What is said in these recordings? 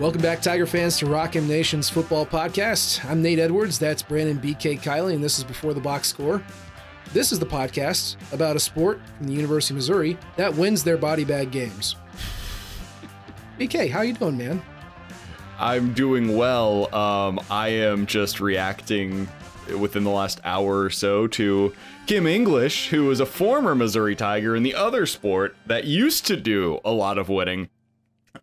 Welcome back, Tiger fans, to Rock M Nation's football podcast. I'm Nate Edwards. That's Brandon BK Kiley, and this is Before the Box Score. This is the podcast about a sport from the University of Missouri that wins their body bag games. BK, how you doing, man? I'm doing well. Um, I am just reacting within the last hour or so to Kim English, who is a former Missouri Tiger in the other sport that used to do a lot of winning,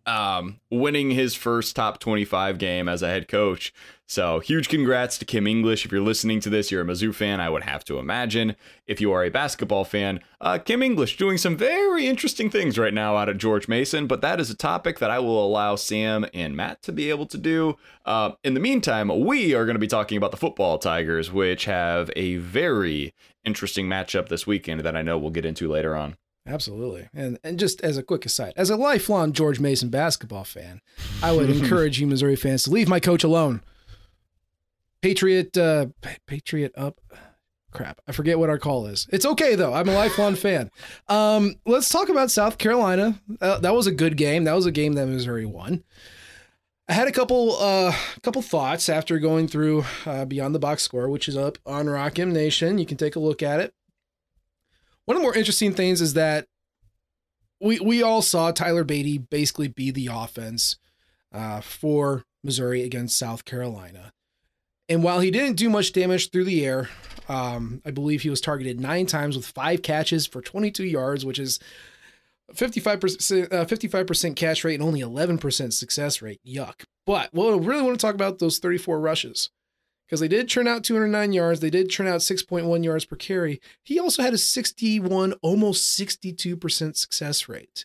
um, winning his first top 25 game as a head coach. So, huge congrats to Kim English. If you're listening to this, you're a Mizzou fan, I would have to imagine. If you are a basketball fan, uh, Kim English doing some very interesting things right now out at George Mason, but that is a topic that I will allow Sam and Matt to be able to do. Uh, in the meantime, we are going to be talking about the football Tigers, which have a very interesting matchup this weekend that I know we'll get into later on. Absolutely. And and just as a quick aside, as a lifelong George Mason basketball fan, I would encourage you Missouri fans to leave my coach alone. Patriot uh Patriot up crap. I forget what our call is. It's okay though. I'm a lifelong fan. Um let's talk about South Carolina. Uh, that was a good game. That was a game that Missouri won. I had a couple uh couple thoughts after going through uh, Beyond the Box Score, which is up on Rock M Nation. You can take a look at it. One of the more interesting things is that we we all saw Tyler Badie basically be the offense uh, for Missouri against South Carolina. And while he didn't do much damage through the air, um, I believe he was targeted nine times with five catches for 22 yards, which is 55%, uh, 55% catch rate and only 11% success rate. Yuck. But what I really want to talk about those 34 rushes because they did turn out 209 yards. They did turn out 6.1 yards per carry. He also had a 61, almost 62% success rate.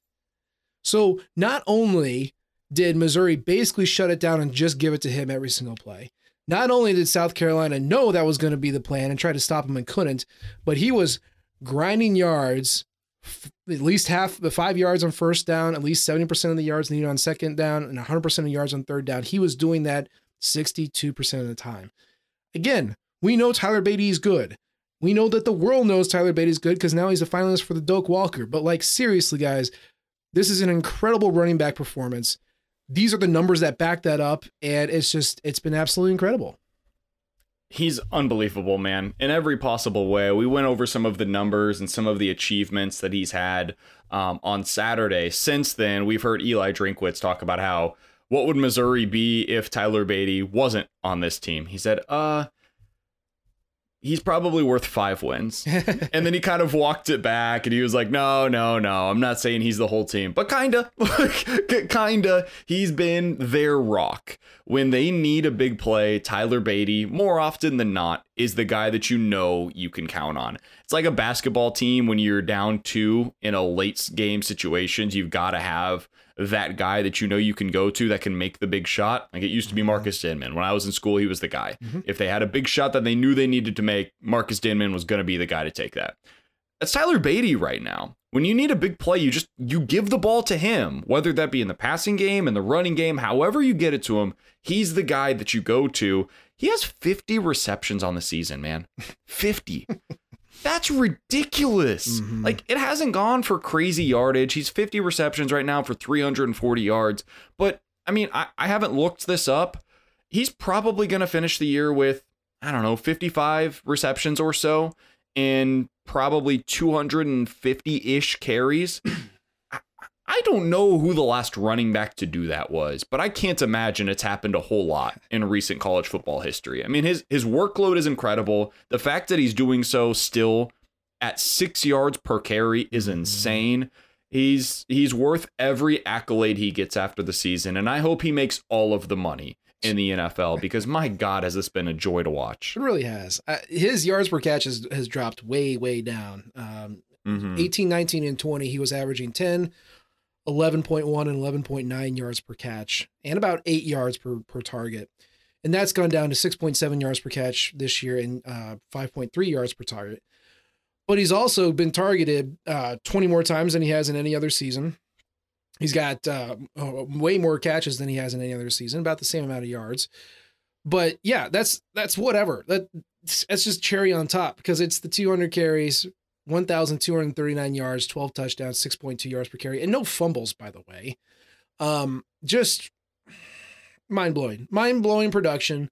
So not only did Missouri basically shut it down and just give it to him every single play, not only did South Carolina know that was going to be the plan and try to stop him and couldn't, but he was grinding yards, at least half the five yards on first down, at least 70% of the yards needed on second down, and 100% of yards on third down. He was doing that 62% of the time. Again, we know Tyler Badie is good. We know that the world knows Tyler is good because now he's a finalist for the Doak Walker. But like seriously, guys, this is an incredible running back performance. These are the numbers that back that up, and it's just it's been absolutely incredible. He's unbelievable, man, in every possible way. We went over some of the numbers and some of the achievements that he's had um, on Saturday. Since then, we've heard Eli Drinkwitz talk about how what would Missouri be if Tyler Badie wasn't on this team? He said, uh, he's probably worth five wins. and then he kind of walked it back and he was like, no, no, no, I'm not saying he's the whole team, but kinda, kinda. He's been their rock. When they need a big play, Tyler Badie, more often than not, is the guy that you know you can count on. It's like a basketball team when you're down two in a late game situations, you've got to have that guy that you know you can go to that can make the big shot. Like it used to be mm-hmm. Marcus Denmon. When I was in school, he was the guy. Mm-hmm. If they had a big shot that they knew they needed to make, Marcus Denmon was going to be the guy to take that. That's Tyler Badie right now. When you need a big play, you just you give the ball to him, whether that be in the passing game, in the running game, however you get it to him, he's the guy that you go to. He has 50 receptions on the season, man. 50. That's ridiculous. Mm-hmm. Like it hasn't gone for crazy yardage. He's 50 receptions right now for 340 yards. But I mean, I, I haven't looked this up. He's probably going to finish the year with, I don't know, 55 receptions or so and probably 250 ish carries. I don't know who the last running back to do that was, but I can't imagine it's happened a whole lot in recent college football history. I mean, his his workload is incredible. The fact that he's doing so still at 6 yards per carry is mm-hmm. insane. He's he's worth every accolade he gets after the season, and I hope he makes all of the money in the NFL because my God, has this been a joy to watch? It really has. Uh, his yards per catch has, has dropped way, way down. Um, mm-hmm. 18, 19, and 20, he was averaging 10, 11.1 and 11.9 yards per catch and about eight yards per, per target. And that's gone down to 6.7 yards per catch this year and uh, 5.3 yards per target. But he's also been targeted uh, 20 more times than he has in any other season. He's got uh, way more catches than he has in any other season, about the same amount of yards. But yeah, that's that's whatever. That that's just cherry on top because it's the 200 carries, 1,239 yards, 12 touchdowns, 6.2 yards per carry, and no fumbles, by the way. Um, just mind blowing, mind blowing production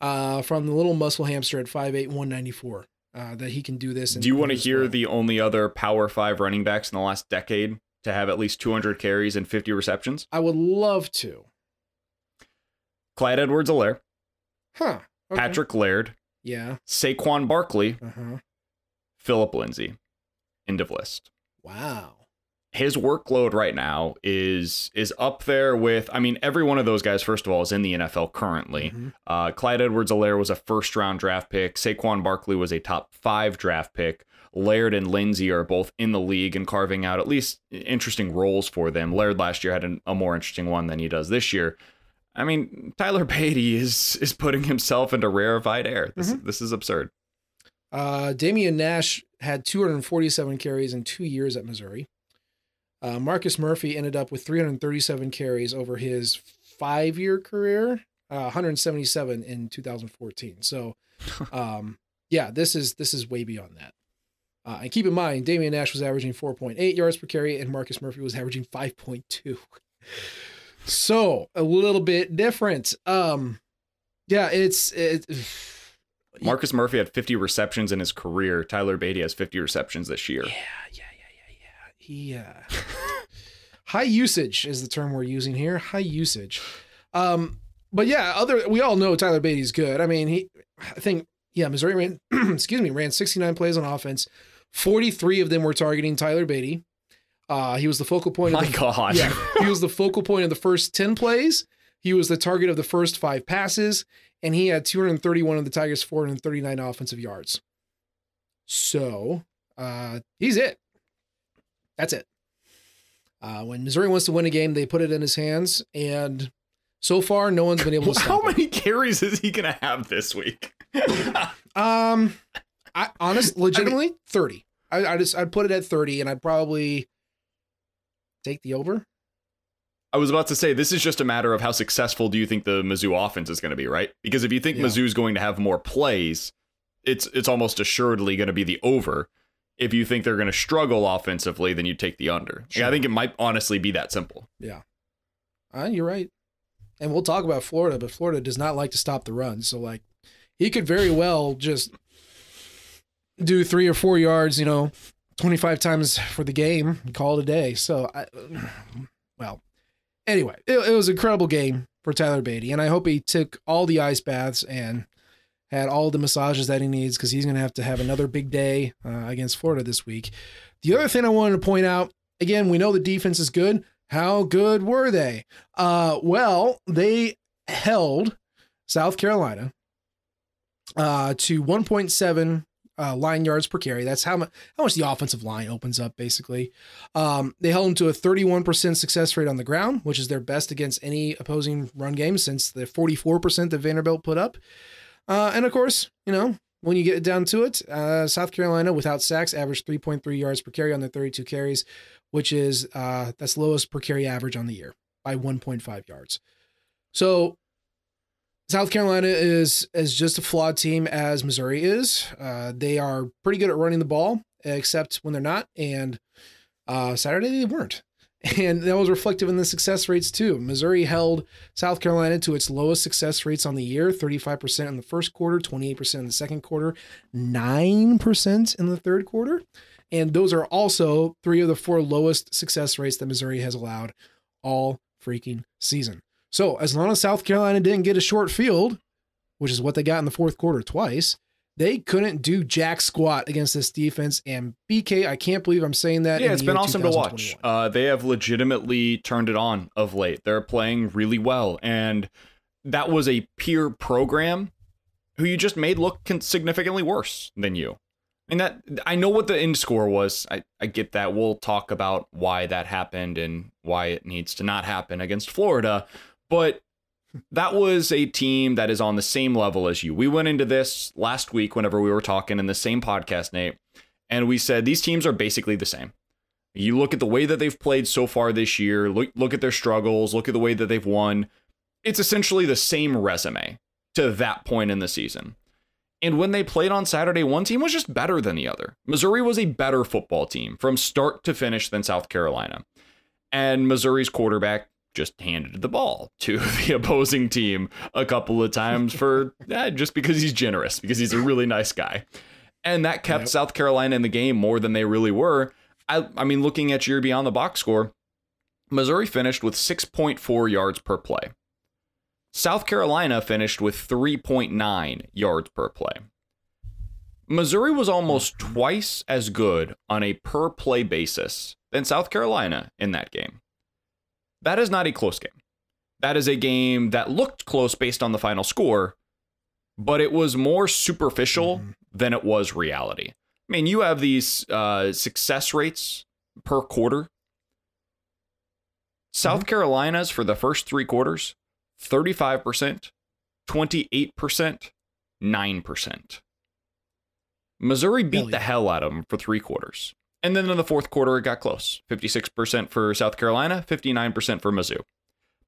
uh, from the little muscle hamster at 5'8", 194. Uh, that he can do this. Do you want to hear well. the only other Power Five running backs in the last decade to have at least 200 carries and 50 receptions? I would love to. Clyde Edwards-Helaire. Huh. Okay. Patrick Laird. Yeah. Saquon Barkley. Uh-huh. Phillip Lindsay. End of list. Wow his workload right now is is up there with I mean every one of those guys first of all is in the NFL currently. Mm-hmm. Uh, Clyde Edwards-Helaire was a first round draft pick. Saquon Barkley was a top 5 draft pick. Laird and Lindsay are both in the league and carving out at least interesting roles for them. Laird last year had an, a more interesting one than he does this year. I mean, Tyler Badie is is putting himself into rarefied air. This mm-hmm. this is absurd. Uh, Damien Nash had 247 carries in two years at Missouri. Uh, Marcus Murphy ended up with 337 carries over his five year career, uh, 177 in 2014. So, um, yeah, this is this is way beyond that. Uh, and keep in mind, Damien Nash was averaging 4.8 yards per carry, and Marcus Murphy was averaging 5.2. so a little bit different. Um, yeah, it's it. Marcus Murphy had 50 receptions in his career. Tyler Badie has 50 receptions this year. Yeah, yeah, yeah, yeah, yeah. he uh, high usage is the term we're using here. High usage. Um, but yeah, other we all know Tyler Badie's good. I mean, he I think yeah, Missouri ran excuse me, ran 69 plays on offense. 43 of them were targeting Tyler Beatty. Uh, he was the focal point My of the, God. Yeah, he was the focal point of the first 10 plays. He was the target of the first five passes, and he had 231 of the Tigers' 439 offensive yards. So uh, he's it. That's it. Uh, when Missouri wants to win a game, they put it in his hands, and so far, no one's been able to. How many carries is he going to have this week? um, I honest, legitimately, I mean, thirty. I, I just I'd put it at thirty, and I'd probably take the over. I was about to say this is just a matter of how successful do you think the Mizzou offense is going to be, right? Because if you think yeah. Mizzou's going to have more plays, it's it's almost assuredly going to be the over if you think they're going to struggle offensively, then you take the under. Sure. Yeah, I think it might honestly be that simple. Yeah. Uh, you're right. And we'll talk about Florida, but Florida does not like to stop the run. So, like, he could very well just do three or four yards, you know, 25 times for the game and call it a day. So, I, well, anyway, it, it was an incredible game for Tyler Badie, And I hope he took all the ice baths and had all the massages that he needs because he's going to have to have another big day uh, against Florida this week. The other thing I wanted to point out again, we know the defense is good. How good were they? Uh, well, they held South Carolina uh, to 1.7 uh, line yards per carry. That's how much how much the offensive line opens up, basically. Um, they held them to a 31% success rate on the ground, which is their best against any opposing run game since the 44% that Vanderbilt put up. Uh, and of course, you know, when you get down to it, uh, South Carolina without sacks averaged 3.3 yards per carry on their 32 carries, which is uh, that's lowest per carry average on the year by 1.5 yards. So South Carolina is is just a flawed team as Missouri is. Uh, they are pretty good at running the ball, except when they're not. And uh, Saturday they weren't. And that was reflective in the success rates too. Missouri held South Carolina to its lowest success rates on the year 35% in the first quarter, 28% in the second quarter, 9% in the third quarter. And those are also three of the four lowest success rates that Missouri has allowed all freaking season. So, as long as South Carolina didn't get a short field, which is what they got in the fourth quarter twice, they couldn't do jack squat against this defense. And BK, I can't believe I'm saying that. Yeah, it's been awesome to watch. Uh, they have legitimately turned it on of late. They're playing really well, and that was a peer program who you just made look significantly worse than you. And that I know what the end score was. I, I get that. We'll talk about why that happened and why it needs to not happen against Florida. But that was a team that is on the same level as you. We went into this last week whenever we were talking in the same podcast, Nate, and we said these teams are basically the same. You look at the way that they've played so far this year, look, look at their struggles, look at the way that they've won. It's essentially the same resume to that point in the season. And when they played on Saturday, one team was just better than the other. Missouri was a better football team from start to finish than South Carolina. And Missouri's quarterback just handed the ball to the opposing team a couple of times for eh, just because he's generous, because he's a really nice guy. And that kept yep. South Carolina in the game more than they really were. I, I mean, looking at your beyond the box score, Missouri finished with 6.4 yards per play. South Carolina finished with 3.9 yards per play. Missouri was almost twice as good on a per play basis than South Carolina in that game. That is not a close game. That is a game that looked close based on the final score, but it was more superficial mm-hmm. than it was reality. I mean, you have these uh, success rates per quarter. South mm-hmm. Carolina's for the first three quarters 35%, 28%, 9%. Missouri beat the hell out of them for three quarters. And then in the fourth quarter, it got close 56% for South Carolina, 59% for Mizzou.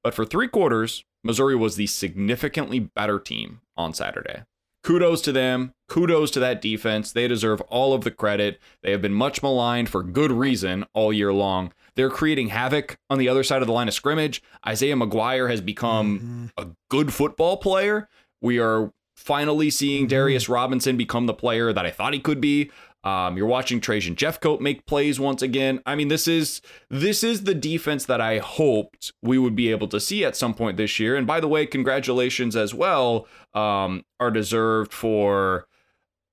But for three quarters, Missouri was the significantly better team on Saturday. Kudos to them. Kudos to that defense. They deserve all of the credit. They have been much maligned for good reason all year long. They're creating havoc on the other side of the line of scrimmage. Isaiah McGuire has become mm-hmm. a good football player. We are finally seeing mm-hmm. Darius Robinson become the player that I thought he could be. Um, you're watching Trajan Jeffcoat make plays once again. I mean, this is this is the defense that I hoped we would be able to see at some point this year. And by the way, congratulations as well um, are deserved for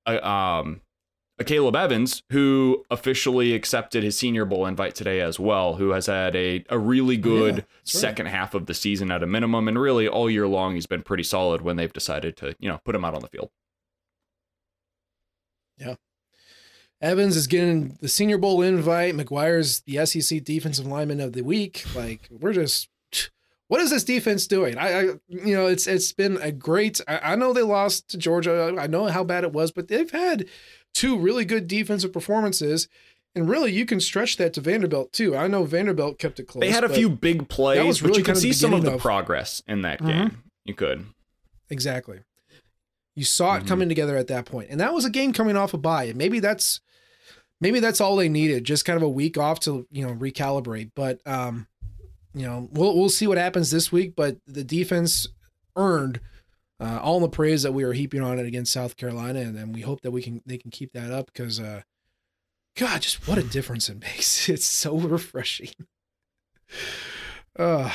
uh, um, Caleb Evans, who officially accepted his Senior Bowl invite today as well, who has had a, a really good yeah, second right. half of the season at a minimum. And really all year long, he's been pretty solid when they've decided to, you know, put him out on the field. Yeah. Evans is getting the Senior Bowl invite. McGuire's the SEC Defensive Lineman of the Week. Like, we're just what is this defense doing? I, I, you know, it's it's been a great. I, I, know they lost to Georgia. I know how bad it was, but they've had two really good defensive performances. And really, you can stretch that to Vanderbilt too. I know Vanderbilt kept it close. They had a few big plays, really but you can see some of the of, progress in that mm-hmm. game. You could exactly. You saw it mm-hmm. coming together at that point, and that was a game coming off a bye. And maybe that's maybe that's all they needed, just kind of a week off to you know recalibrate. But um, you know, we'll we'll see what happens this week. But the defense earned uh, all the praise that we are heaping on it against South Carolina, and, and we hope that we can they can keep that up because, uh, God, just what a difference it makes! It's so refreshing. uh,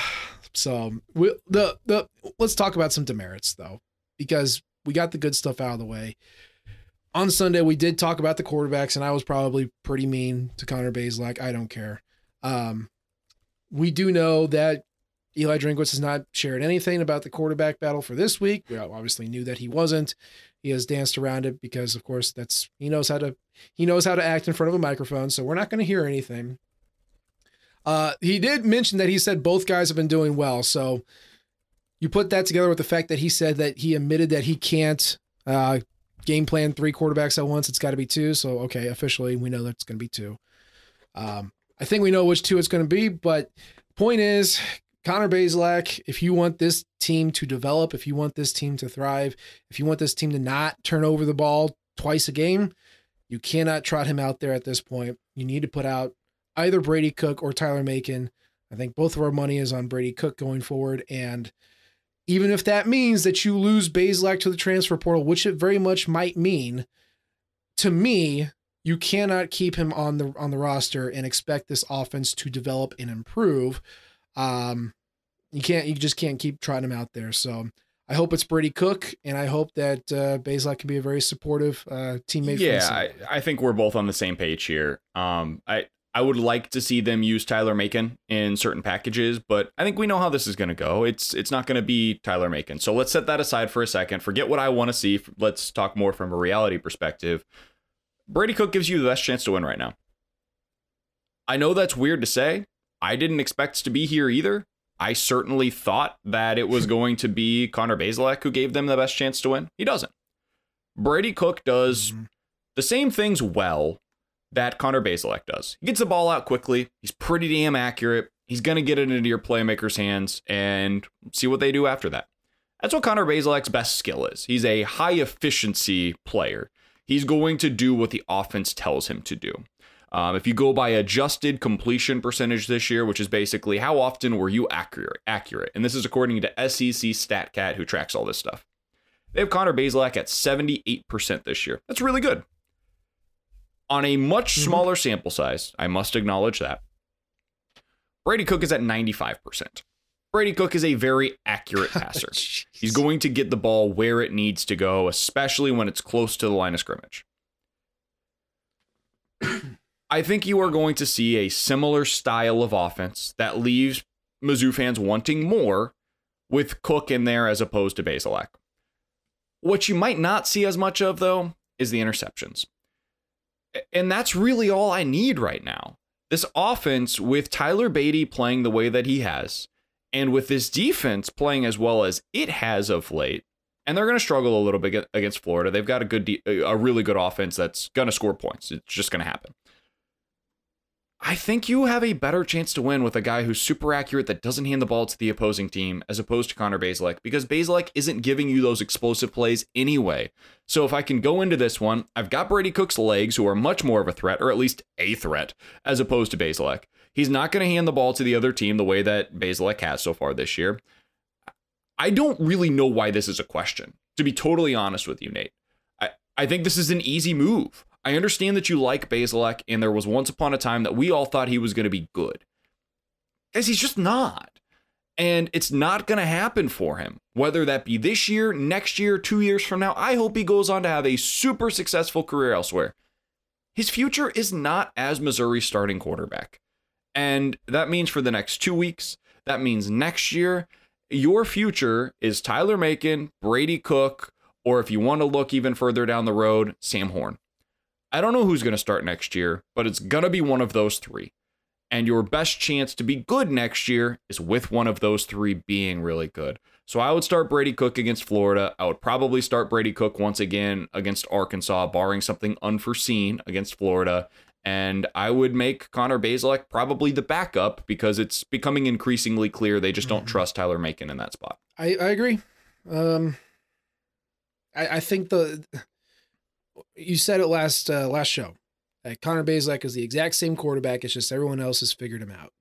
so we, the the let's talk about some demerits though, because we got the good stuff out of the way. On Sunday, we did talk about the quarterbacks, and I was probably pretty mean to Connor Bazelak. I don't care. Um, we do know that Eli Drinkwitz has not shared anything about the quarterback battle for this week. We obviously knew that he wasn't. He has danced around it because, of course, that's he knows how to he knows how to act in front of a microphone. So we're not going to hear anything. Uh, he did mention that he said both guys have been doing well. So you put that together with the fact that he said that he admitted that he can't uh, game plan three quarterbacks at once. It's got to be two. So okay, officially we know that it's going to be two. Um, I think we know which two it's going to be, but point is Connor Bazelak, if you want this team to develop, if you want this team to thrive, if you want this team to not turn over the ball twice a game, you cannot trot him out there at this point. You need to put out either Brady Cook or Tyler Macon. I think both of our money is on Brady Cook going forward. And even if that means that you lose Bazelak to the transfer portal, which it very much might mean, to me, you cannot keep him on the on the roster and expect this offense to develop and improve um, you can't, you just can't keep trying him out there. So I hope it's Brady Cook, and I hope that uh, Bazelak can be a very supportive uh, teammate. Yeah, I, I, think we're both on the same page here. Um, I I would like to see them use Tyler Macon in certain packages, but I think we know how this is going to go. It's it's not going to be Tyler Macon. So let's set that aside for a second. Forget what I want to see. Let's talk more from a reality perspective. Brady Cook gives you the best chance to win right now. I know that's weird to say, I didn't expect to be here either. I certainly thought that it was going to be Connor Bazelak who gave them the best chance to win. He doesn't. Brady Cook does mm-hmm. the same things well that Connor Bazelak does. He gets the ball out quickly. He's pretty damn accurate. He's going to get it into your playmakers' hands and see what they do after that. That's what Connor Bazelak's best skill is. He's a high efficiency player. He's going to do what the offense tells him to do. Um, if you go by adjusted completion percentage this year, which is basically how often were you accurate, accurate, and this is according to SEC StatCat, who tracks all this stuff. They have Connor Bazelak at 78% this year. That's really good. On a much mm-hmm. smaller sample size, I must acknowledge that. Brady Cook is at 95%. Brady Cook is a very accurate passer. He's going to get the ball where it needs to go, especially when it's close to the line of scrimmage. I think you are going to see a similar style of offense that leaves Mizzou fans wanting more with Cook in there as opposed to Bazelak. What you might not see as much of, though, is the interceptions. And that's really all I need right now. This offense, with Tyler Badie playing the way that he has, and with this defense playing as well as it has of late, and they're going to struggle a little bit against Florida. They've got a good, de- a really good offense that's going to score points. It's just going to happen. I think you have a better chance to win with a guy who's super accurate that doesn't hand the ball to the opposing team as opposed to Connor Bazelak because Bazelak isn't giving you those explosive plays anyway. So if I can go into this one, I've got Brady Cook's legs who are much more of a threat, or at least a threat, as opposed to Bazelak. He's not going to hand the ball to the other team the way that Bazelak has so far this year. I don't really know why this is a question, to be totally honest with you, Nate. I, I think this is an easy move. I understand that you like Bazelak, and there was once upon a time that we all thought he was going to be good. Guys, he's just not. And it's not going to happen for him. Whether that be this year, next year, two years from now, I hope he goes on to have a super successful career elsewhere. His future is not as Missouri's starting quarterback. And that means for the next two weeks, that means next year, your future is Tyler Macon, Brady Cook, or if you want to look even further down the road, Sam Horn. I don't know who's going to start next year, but it's going to be one of those three. And your best chance to be good next year is with one of those three being really good. So I would start Brady Cook against Florida. I would probably start Brady Cook once again against Arkansas, barring something unforeseen against Florida. And I would make Connor Bazelak probably the backup because it's becoming increasingly clear they just don't mm-hmm. trust Tyler Macon in that spot. I, I agree. Um, I, I think the you said it last uh, last show. That Connor Bazelak is the exact same quarterback. It's just everyone else has figured him out,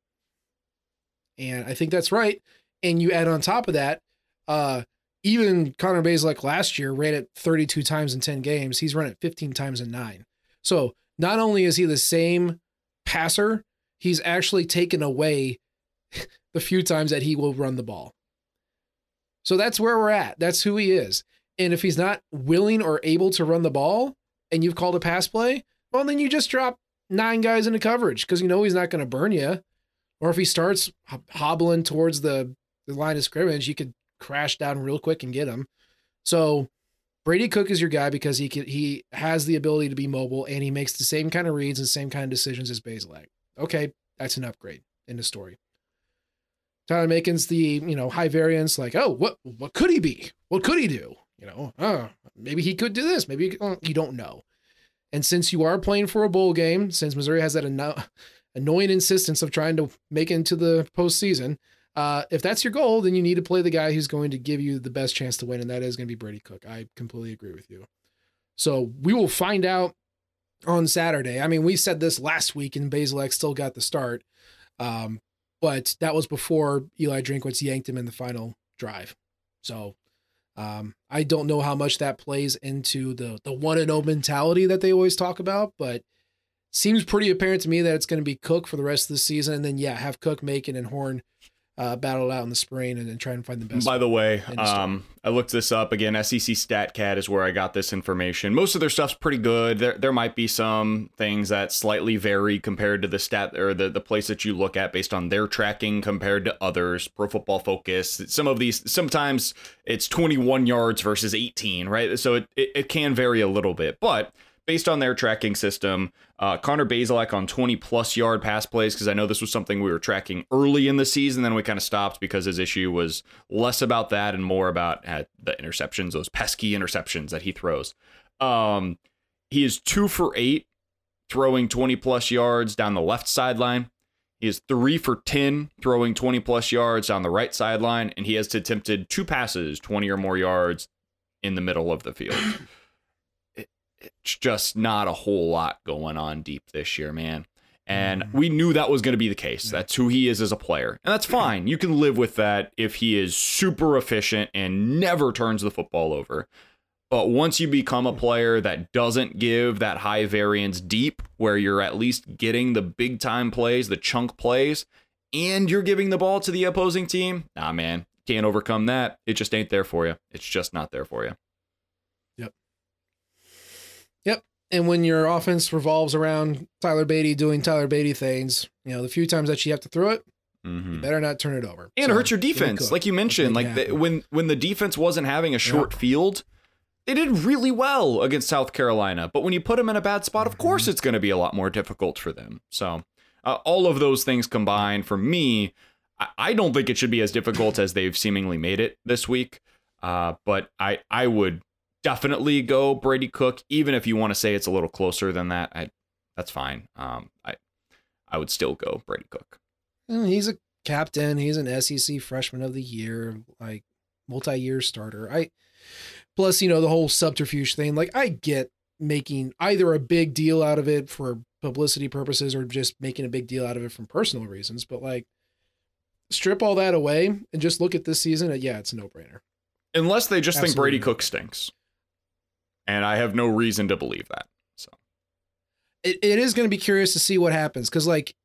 and I think that's right. And you add on top of that, uh, even Connor Bazelak last year ran it 32 times in 10 games. He's run it 15 times in nine. So not only is he the same passer, he's actually taken away the few times that he will run the ball. So that's where we're at. That's who he is. And if he's not willing or able to run the ball and you've called a pass play, well, then you just drop nine guys into coverage because you know he's not going to burn you. Or if he starts hobbling towards the, the line of scrimmage, you could crash down real quick and get him. So Brady Cook is your guy because he can, he has the ability to be mobile and he makes the same kind of reads and same kind of decisions as Bazelak. Okay, that's an upgrade in the story. Tyler Macon's the you know high variance, like oh what what could he be? What could he do? You know, oh, maybe he could do this. Maybe you don't know. And since you are playing for a bowl game, since Missouri has that anno- annoying insistence of trying to make it into the postseason, uh, if that's your goal, then you need to play the guy who's going to give you the best chance to win, and that is going to be Brady Cook. I completely agree with you. So we will find out on Saturday. I mean, we said this last week, and Bazelak still got the start, um, but that was before Eli Drinkwitz yanked him in the final drive. So um, I don't know how much that plays into the the one and zero oh mentality that they always talk about, but seems pretty apparent to me that it's going to be Cook for the rest of the season, and then yeah, have Cook, Macon, and Horn uh, battle out in the spring and then try and find the best. By the way, um, I looked this up again. SEC StatCat is where I got this information. Most of their stuff's pretty good. There, there might be some things that slightly vary compared to the stat or the, the place that you look at based on their tracking compared to others. Pro Football Focus. Some of these, sometimes it's 21 yards versus 18, right? So it, it, it can vary a little bit, but based on their tracking system, uh, Connor Bazelak on 20 plus yard pass plays, because I know this was something we were tracking early in the season. Then we kind of stopped because his issue was less about that and more about uh, the interceptions, those pesky interceptions that he throws. Um, he is two for eight throwing 20 plus yards down the left sideline. He is three for 10 throwing 20 plus yards down the right sideline, and he has attempted two passes 20 or more yards in the middle of the field. It's just not a whole lot going on deep this year, man. And Mhm. we knew that was going to be the case. That's who he is as a player. And that's fine. You can live with that if he is super efficient and never turns the football over. But once you become a player that doesn't give that high variance deep, where you're at least getting the big time plays, the chunk plays, and you're giving the ball to the opposing team, nah, man, can't overcome that. It just ain't there for you. It's just not there for you. And when your offense revolves around Tyler Badie doing Tyler Badie things, you know, the few times that you have to throw it, Mm-hmm. you better not turn it over. and So, it hurts your defense, like you mentioned. Like the, when when the defense wasn't having a short field, they did really well against South Carolina. But when you put them in a bad spot, of course Mhm. it's going to be a lot more difficult for them. So uh, all of those things combined, for me, I, I don't think it should be as difficult as they've seemingly made it this week. Uh, but I I would definitely go Brady Cook, even if you want to say it's a little closer than that. I that's fine. Um, I I would still go Brady Cook. He's a captain. He's an SEC freshman of the year, like multi-year starter. I plus, you know, the whole subterfuge thing. Like I get making either a big deal out of it for publicity purposes or just making a big deal out of it from personal reasons, but like strip all that away and just look at this season, uh, yeah, it's a no-brainer. Unless they just think Brady Cook stinks. And I have no reason to believe that. So. It, it is going to be curious to see what happens because like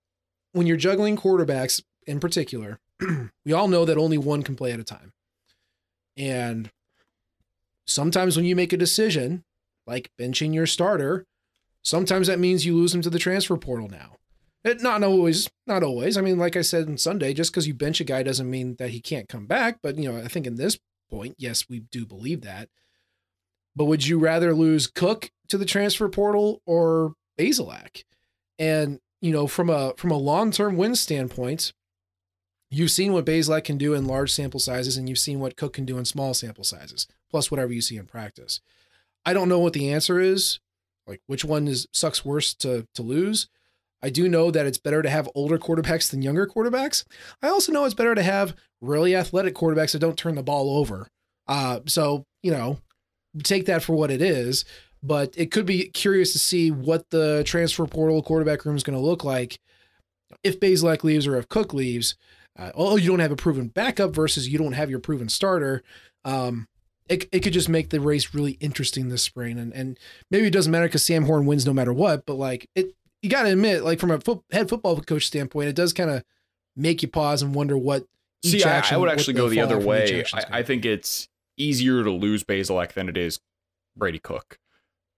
when you're juggling quarterbacks in particular we all know that only one can play at a time. And sometimes when you make a decision like benching your starter sometimes that means you lose him to the transfer portal now. It, not always not always. I mean like i said on sunday just because you bench a guy doesn't mean that he can't come back but you know i think in this point yes we do believe that but would you rather lose cook to the transfer portal or Bazelak. And you know, from a from a long term win standpoint, you've seen what Bazelak can do in large sample sizes, and you've seen what Cook can do in small sample sizes, plus whatever you see in practice. I don't know what the answer is, like which one is sucks worse to to lose. I do know that it's better to have older quarterbacks than younger quarterbacks. I also know it's better to have really athletic quarterbacks that don't turn the ball over. Uh, so you know, take that for what it is but it could be curious to see what the transfer portal quarterback room is going to look like if Bazelak leaves or if Cook leaves. Uh, oh, you don't have a proven backup versus you don't have your proven starter. Um, it, it could just make the race really interesting this spring, and and maybe it doesn't matter because Sam Horn wins no matter what. But like it, you got to admit, like from a foot, head football coach standpoint, it does kind of make you pause and wonder what. See, each I, action- I would actually go the other way. I, I think it's easier to lose Bazelak than it is Brady Cook.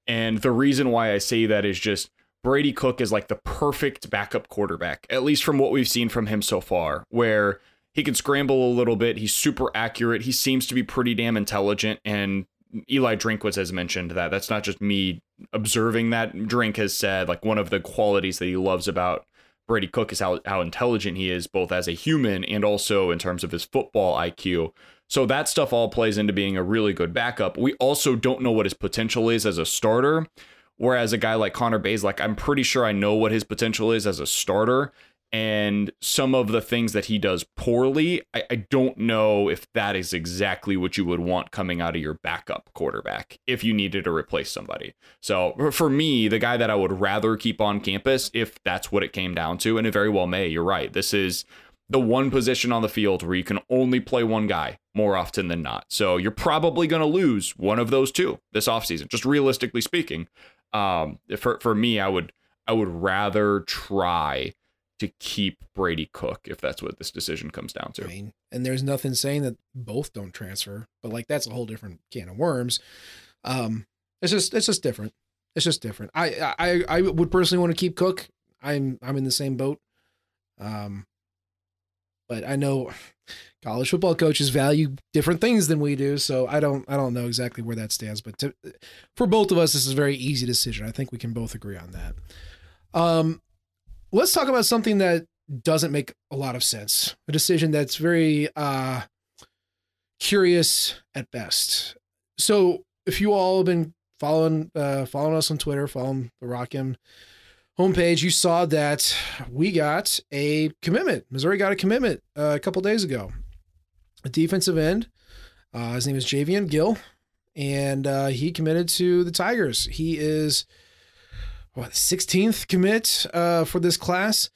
And the reason why I say that is just Brady Cook is like the perfect backup quarterback, at least from what we've seen from him so far, where he can scramble a little bit. He's super accurate. He seems to be pretty damn intelligent. And Eli Drinkwitz has mentioned that. That's not just me observing that. Drink has said like one of the qualities that he loves about Brady Cook is how, how intelligent he is, both as a human and also in terms of his football IQ. So that stuff all plays into being a really good backup. We also don't know what his potential is as a starter. Whereas a guy like Connor Bays, like I'm pretty sure I know what his potential is as a starter. And some of the things that he does poorly, I, I don't know if that is exactly what you would want coming out of your backup quarterback if you needed to replace somebody. So for me, the guy that I would rather keep on campus, if that's what it came down to, and it very well may, you're right. This is the one position on the field where you can only play one guy more often than not. So you're probably going to lose one of those two this offseason, just realistically speaking. Um, for for me, I would I would rather try to keep Brady Cook if that's what this decision comes down to. I mean, and there's nothing saying that both don't transfer, but like that's a whole different can of worms. Um, it's just it's just different. It's just different. I I I would personally want to keep Cook. I'm I'm in the same boat. Um, but I know college football coaches value different things than we do, so I don't I don't know exactly where that stands. But to, for both of us, this is a very easy decision. I think we can both agree on that. Um, let's talk about something that doesn't make a lot of sense. A decision that's very uh curious at best. So if you all have been following uh following us on Twitter, following the Rock M homepage, you saw that we got a commitment. Missouri got a commitment uh, a couple days ago. A defensive end. Uh, his name is Javian Gill. and uh, he committed to the Tigers. He is what 16th commit uh, for this class.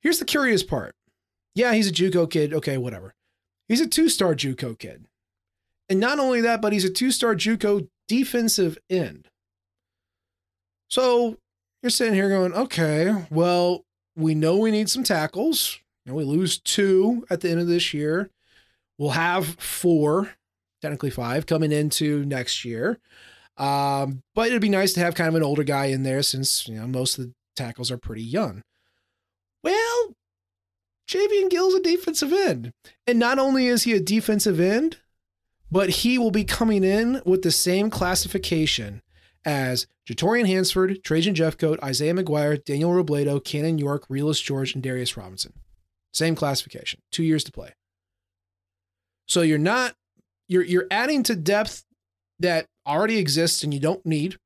Here's the curious part. Yeah, he's a JUCO kid. Okay, whatever. He's a two-star JUCO kid, and not only that, but he's a two-star JUCO defensive end. So you're sitting here going, okay, well, we know we need some tackles. You know, we lose two at the end of this year. We'll have four, technically five, coming into next year. Um, but it'd be nice to have kind of an older guy in there since you know most of the tackles are pretty young. Well, Javian Gill's a defensive end. And not only is he a defensive end, but he will be coming in with the same classification as Jatorian Hansford, Trajan Jeffcoat, Isaiah McGuire, Daniel Robledo, Cannon York, Realus George, and Darius Robinson. Same classification. Two years to play. So you're not you're you're adding to depth that already exists and you don't need.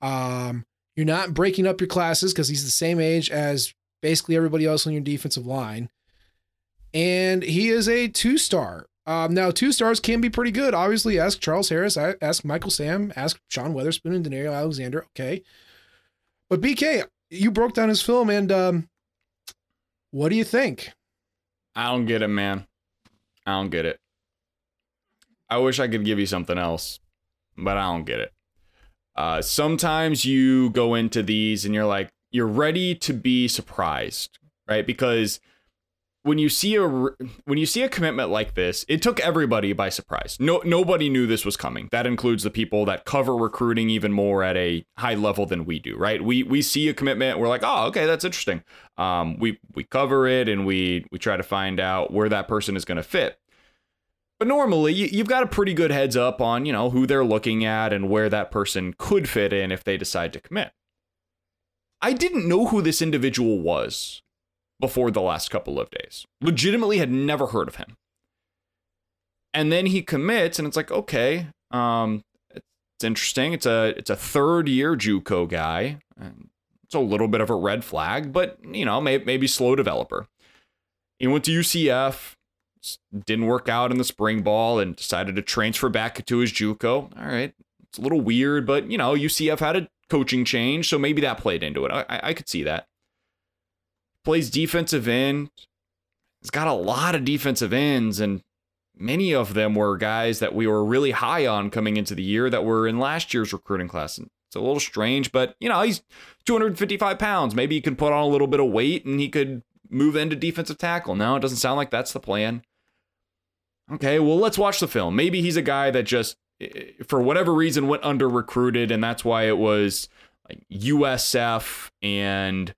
Um, you're not breaking up your classes because he's the same age as basically everybody else on your defensive line. And he is a two star. Um, now, two stars can be pretty good. Obviously, ask Charles Harris, ask Michael Sam, ask Sean Weatherspoon and Danario Alexander. Okay. But BK, you broke down his film, and um, what do you think? I don't get it, man. I don't get it. I wish I could give you something else, but I don't get it. Uh, sometimes you go into these and you're like, you're ready to be surprised, right? Because when you see a when you see a commitment like this, it took everybody by surprise. No nobody knew this was coming. That includes the people that cover recruiting even more at a high level than we do, right? We we see a commitment, we're like, "Oh, okay, that's interesting." Um, we we cover it and we we try to find out where that person is going to fit. But normally, you, you've got a pretty good heads up on, you know, who they're looking at and where that person could fit in if they decide to commit. I didn't know who this individual was before the last couple of days. Legitimately had never heard of him. And then he commits, and it's like, okay, um, it's interesting. It's a it's a third year JUCO guy. It's a little bit of a red flag, but you know, maybe, maybe slow developer. He went to UCF, didn't work out in the spring ball, and decided to transfer back to his JUCO. All right, it's a little weird, but you know, UCF had a coaching change, so maybe that played into it. I, I could see that plays defensive end. He's got a lot of defensive ends, and many of them were guys that we were really high on coming into the year that were in last year's recruiting class. And it's a little strange, but you know, he's 255 pounds. Maybe he could put on a little bit of weight and he could move into defensive tackle. Now it doesn't sound like that's the plan. Okay, well, let's watch the film. Maybe he's a guy that just, eh, eh, for whatever reason, went under recruited, and that's why it was like USF and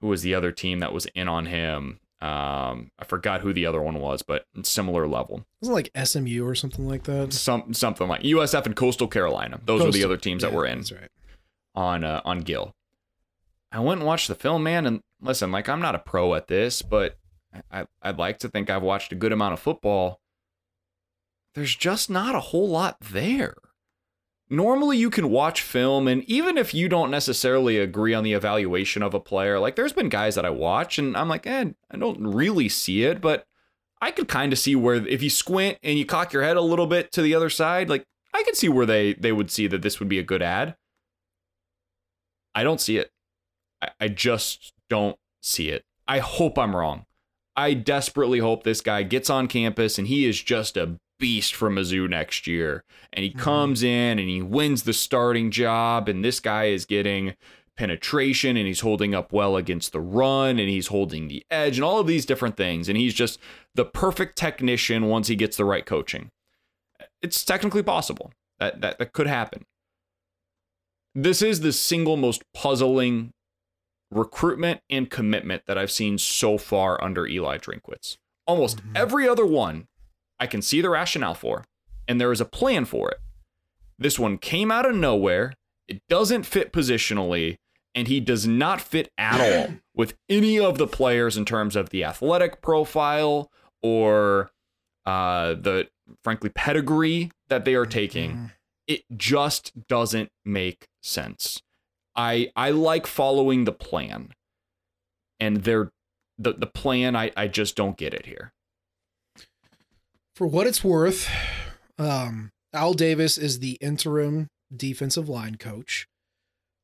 who was the other team that was in on him? Um, I forgot who the other one was, but similar level. Was it like SMU or something like that? Some something like USF and Coastal Carolina. Those Coastal. were the other teams yeah, that were in. That's right. On uh, on Gill. I went and watched the film, man, and listen, like I'm not a pro at this, but I, I'd like to think I've watched a good amount of football. There's just not a whole lot there normally you can watch film and even if you don't necessarily agree on the evaluation of a player like there's been guys that i watch and i'm like eh, i don't really see it but i could kind of see where if you squint and you cock your head a little bit to the other side like i could see where they they would see that this would be a good ad. I don't see it. I, I just don't see it. I hope i'm wrong. I desperately hope this guy gets on campus and he is just a beast for Mizzou next year. And he mm-hmm. comes in and he wins the starting job. And this guy is getting penetration and he's holding up well against the run and he's holding the edge and all of these different things. And he's just the perfect technician once he gets the right coaching. It's technically possible that that, that could happen. This is the single most puzzling recruitment and commitment that I've seen so far under Eli Drinkwitz. Almost mm-hmm. every other one I can see the rationale for, and there is a plan for it. This one came out of nowhere. It doesn't fit positionally, and he does not fit at all with any of the players in terms of the athletic profile or uh, the frankly pedigree that they are taking. Mm-hmm. It just doesn't make sense. I I like following the plan, and they're the the plan. I I just don't get it here for what it's worth, um, Al Davis is the interim defensive line coach.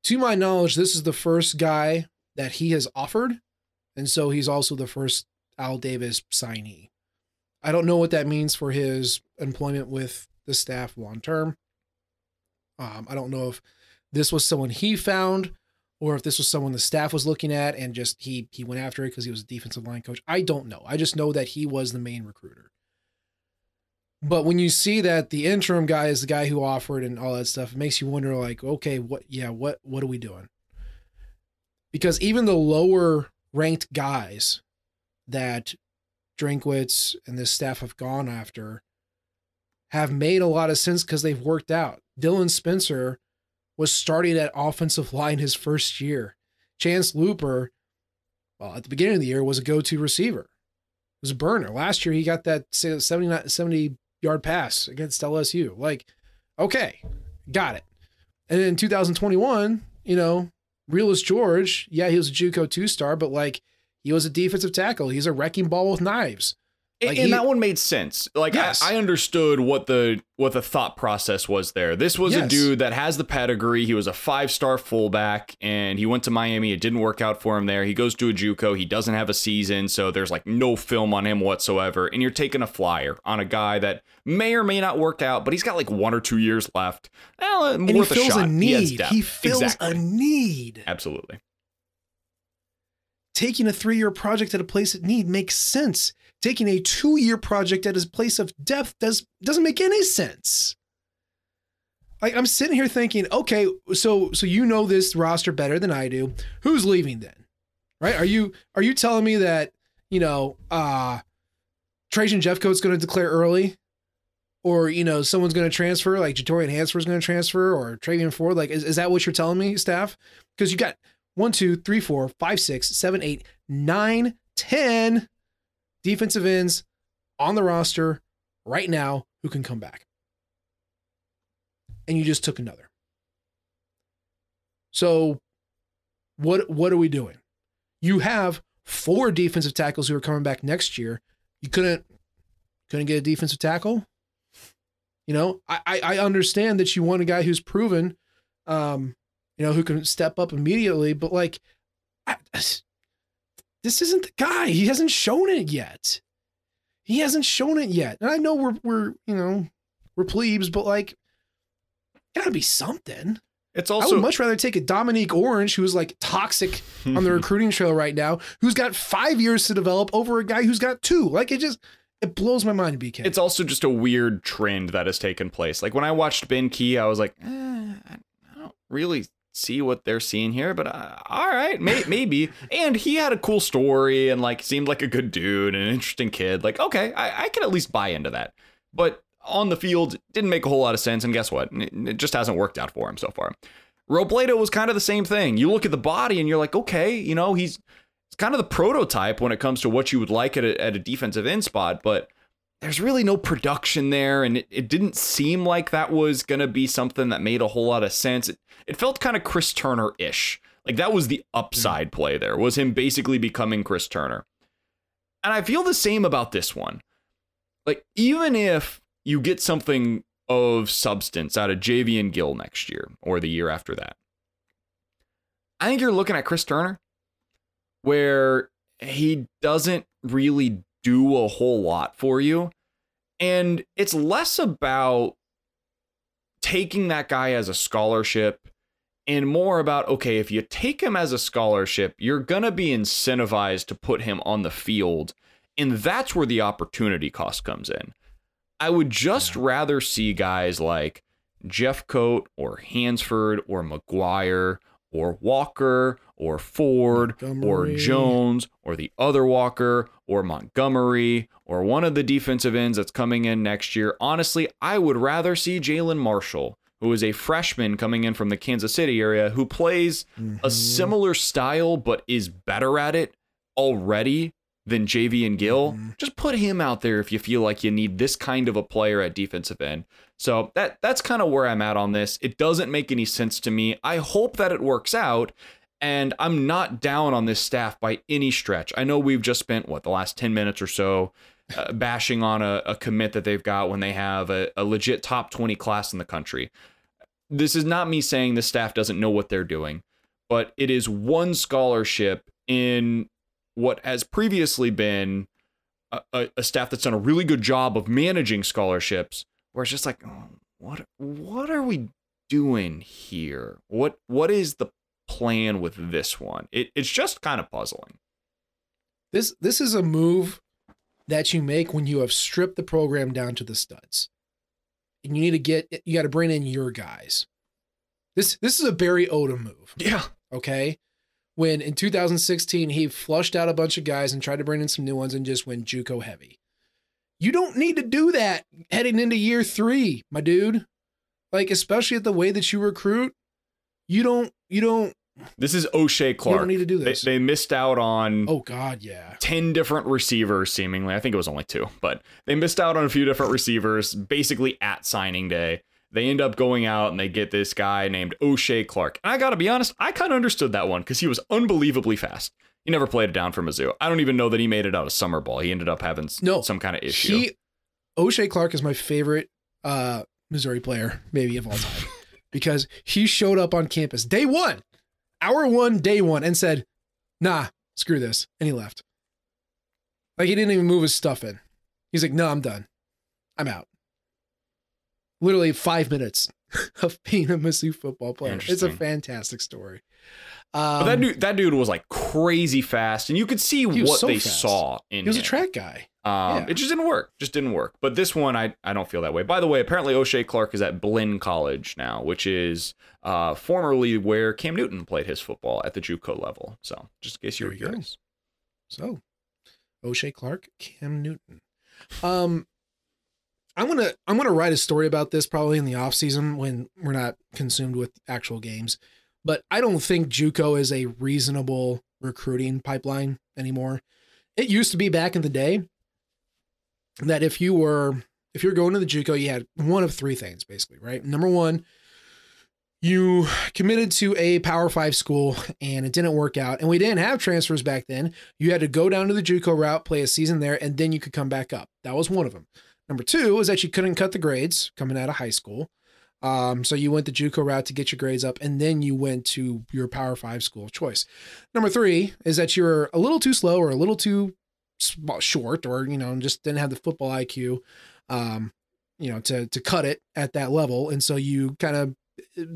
To my knowledge, this is the first guy that he has offered. And so he's also the first Al Davis signee. I don't know what that means for his employment with the staff long term. Um, I don't know if this was someone he found or if this was someone the staff was looking at and just he he went after it because he was a defensive line coach. I don't know. I just know that he was the main recruiter. But when you see that the interim guy is the guy who offered and all that stuff, it makes you wonder like, okay, what yeah, what what are we doing? Because even the lower ranked guys that Drinkwitz and this staff have gone after have made a lot of sense because they've worked out. Dylan Spencer was starting at offensive line his first year. Chance Luper, well, at the beginning of the year, was a go to receiver. It was a burner. Last year, he got that 70, 70 yard pass against LSU. Like, okay, got it. And in 2021, you know, Realus George, yeah, he was a Juco two star, but like he was a defensive tackle. He's a wrecking ball with knives. Like and he, that one made sense. Like yes. I, I, understood what the what the thought process was there. This was yes. a dude that has the pedigree. He was a five star fullback, and he went to Miami. It didn't work out for him there. He goes to a JUCO. He doesn't have a season, so there's like no film on him whatsoever. And you're taking a flyer on a guy that may or may not work out, but he's got like one or two years left. Eh, well, and he fills a, a need. He, he fills exactly. a need. Absolutely. Taking a three year project at a place that need makes sense taking a two year project at his place of depth does doesn't make any sense. Like I'm sitting here thinking, okay, so so you know this roster better than I do. Who's leaving then? Right? Are you are you telling me that you know uh Trajan Jeffcoat's going to declare early? Or, you know, someone's going to transfer, like Jatorian Hansford's going to transfer, or Travion Ford. Like, is, is that what you're telling me, staff? Because you got one, two, three, four, five, six, seven, eight, nine, ten defensive ends on the roster right now who can come back. And you just took another. So what what are we doing? You have four defensive tackles who are coming back next year. You couldn't couldn't get a defensive tackle. You know, I I understand that you want a guy who's proven, um, you know, who can step up immediately, but like, I, this isn't the guy. He hasn't shown it yet. He hasn't shown it yet. And I know we're we're, you know, we're plebes, but like gotta be something. It's also I would much rather take a Dominique Orange who's like toxic on the recruiting trail right now, who's got five years to develop over a guy who's got two. Like it just it blows my mind, BK. It's also just a weird trend that has taken place. Like when I watched Ben Key, I was like, eh, I don't really see what they're seeing here, but uh, all right, may- maybe. and he had a cool story and like seemed like a good dude and an interesting kid. Like, okay, I, I can at least buy into that. But on the field, didn't make a whole lot of sense. And guess what? It, it just hasn't worked out for him so far. Robledo was kind of the same thing. You look at the body and you're like, okay, you know, he's, he's kind of the prototype when it comes to what you would like at a, at a defensive end spot, but there's really no production there, and it, it didn't seem like that was gonna be something that made a whole lot of sense. It, it felt kind of Chris Turner ish. Like that was the upside mm-hmm. play there, was him basically becoming Chris Turner. And I feel the same about this one. Like, even if you get something of substance out of Javian Gill next year or the year after that, I think you're looking at Chris Turner where he doesn't really do a whole lot for you. And it's less about taking that guy as a scholarship and more about okay, if you take him as a scholarship, you're going to be incentivized to put him on the field. And that's where the opportunity cost comes in. I would just rather see guys like Jeffcoat or Hansford or McGuire or Walker or Ford or Jones or the other Walker or Montgomery or one of the defensive ends that's coming in next year. Honestly, I would rather see Jalen Marshall, who is a freshman coming in from the Kansas City area, who plays mm-hmm. a similar style but is better at it already than Javian Gill. Mm-hmm. Just put him out there if you feel like you need this kind of a player at defensive end. So that that's kind of where I'm at on this. It doesn't make any sense to me. I hope that it works out. And I'm not down on this staff by any stretch. I know we've just spent, what, the last 10 minutes or so uh, bashing on a, a, commit that they've got when they have a, a legit top 20 class in the country. This is not me saying the staff doesn't know what they're doing, but it is one scholarship in what has previously been a, a, staff that's done a really good job of managing scholarships, where it's just like, oh, what what are we doing here? What what is the plan with this one? It, it's just kind of puzzling. This this is a move that you make when you have stripped the program down to the studs. And you need to get you got to bring in your guys. This this is a Barry Odom move. Yeah. Okay when in 2016 he flushed out a bunch of guys and tried to bring in some new ones and just went JUCO heavy. You don't need to do that heading into year three, my dude. Like especially at the way that you recruit, you don't you don't. This is O'Shea Clark. You don't need to do this. They, they missed out on. Oh God, yeah. Ten different receivers, seemingly. I think it was only two, but they missed out on a few different receivers, basically at signing day they end up going out and they get this guy named O'Shea Clark. And I got to be honest, I kind of understood that one because he was unbelievably fast. He never played it down for Mizzou. I don't even know that he made it out of summer ball. He ended up having no, some kind of issue. He, O'Shea Clark is my favorite uh, Missouri player, maybe of all time, because he showed up on campus day one, hour one, day one, and said, "Nah, screw this," and he left. Like he didn't even move his stuff in. He's like, "No, I'm done. I'm out." literally five minutes of being a Mizzou football player. It's a fantastic story. Um, but that um, dude, that dude was like crazy fast, and you could see what so they fast. saw in. He was him. a track guy. Um, yeah. It just didn't work. Just didn't work. But this one, I I don't feel that way. By the way, apparently O'Shea Clark is at Blinn College now, which is uh, formerly where Cam Newton played his football at the JUCO level. So just in case you were curious. So, O'Shea Clark, Cam Newton. Um, I'm gonna I'm gonna write a story about this probably in the off season when we're not consumed with actual games. But I don't think JUCO is a reasonable recruiting pipeline anymore. It used to be back in the day that if you were if you're going to the JUCO, you had one of three things basically, right? Number one, you committed to a Power Five school and it didn't work out, and we didn't have transfers back then. You had to go down to the JUCO route, play a season there, and then you could come back up. That was one of them. Number two is that you couldn't cut the grades coming out of high school. Um, so you went the JUCO route to get your grades up, and then you went to your Power Five school choice. Number three is that you're a little too slow or a little too short, or you know, just didn't have the football IQ, um, you know, to to cut it at that level, and so you kind of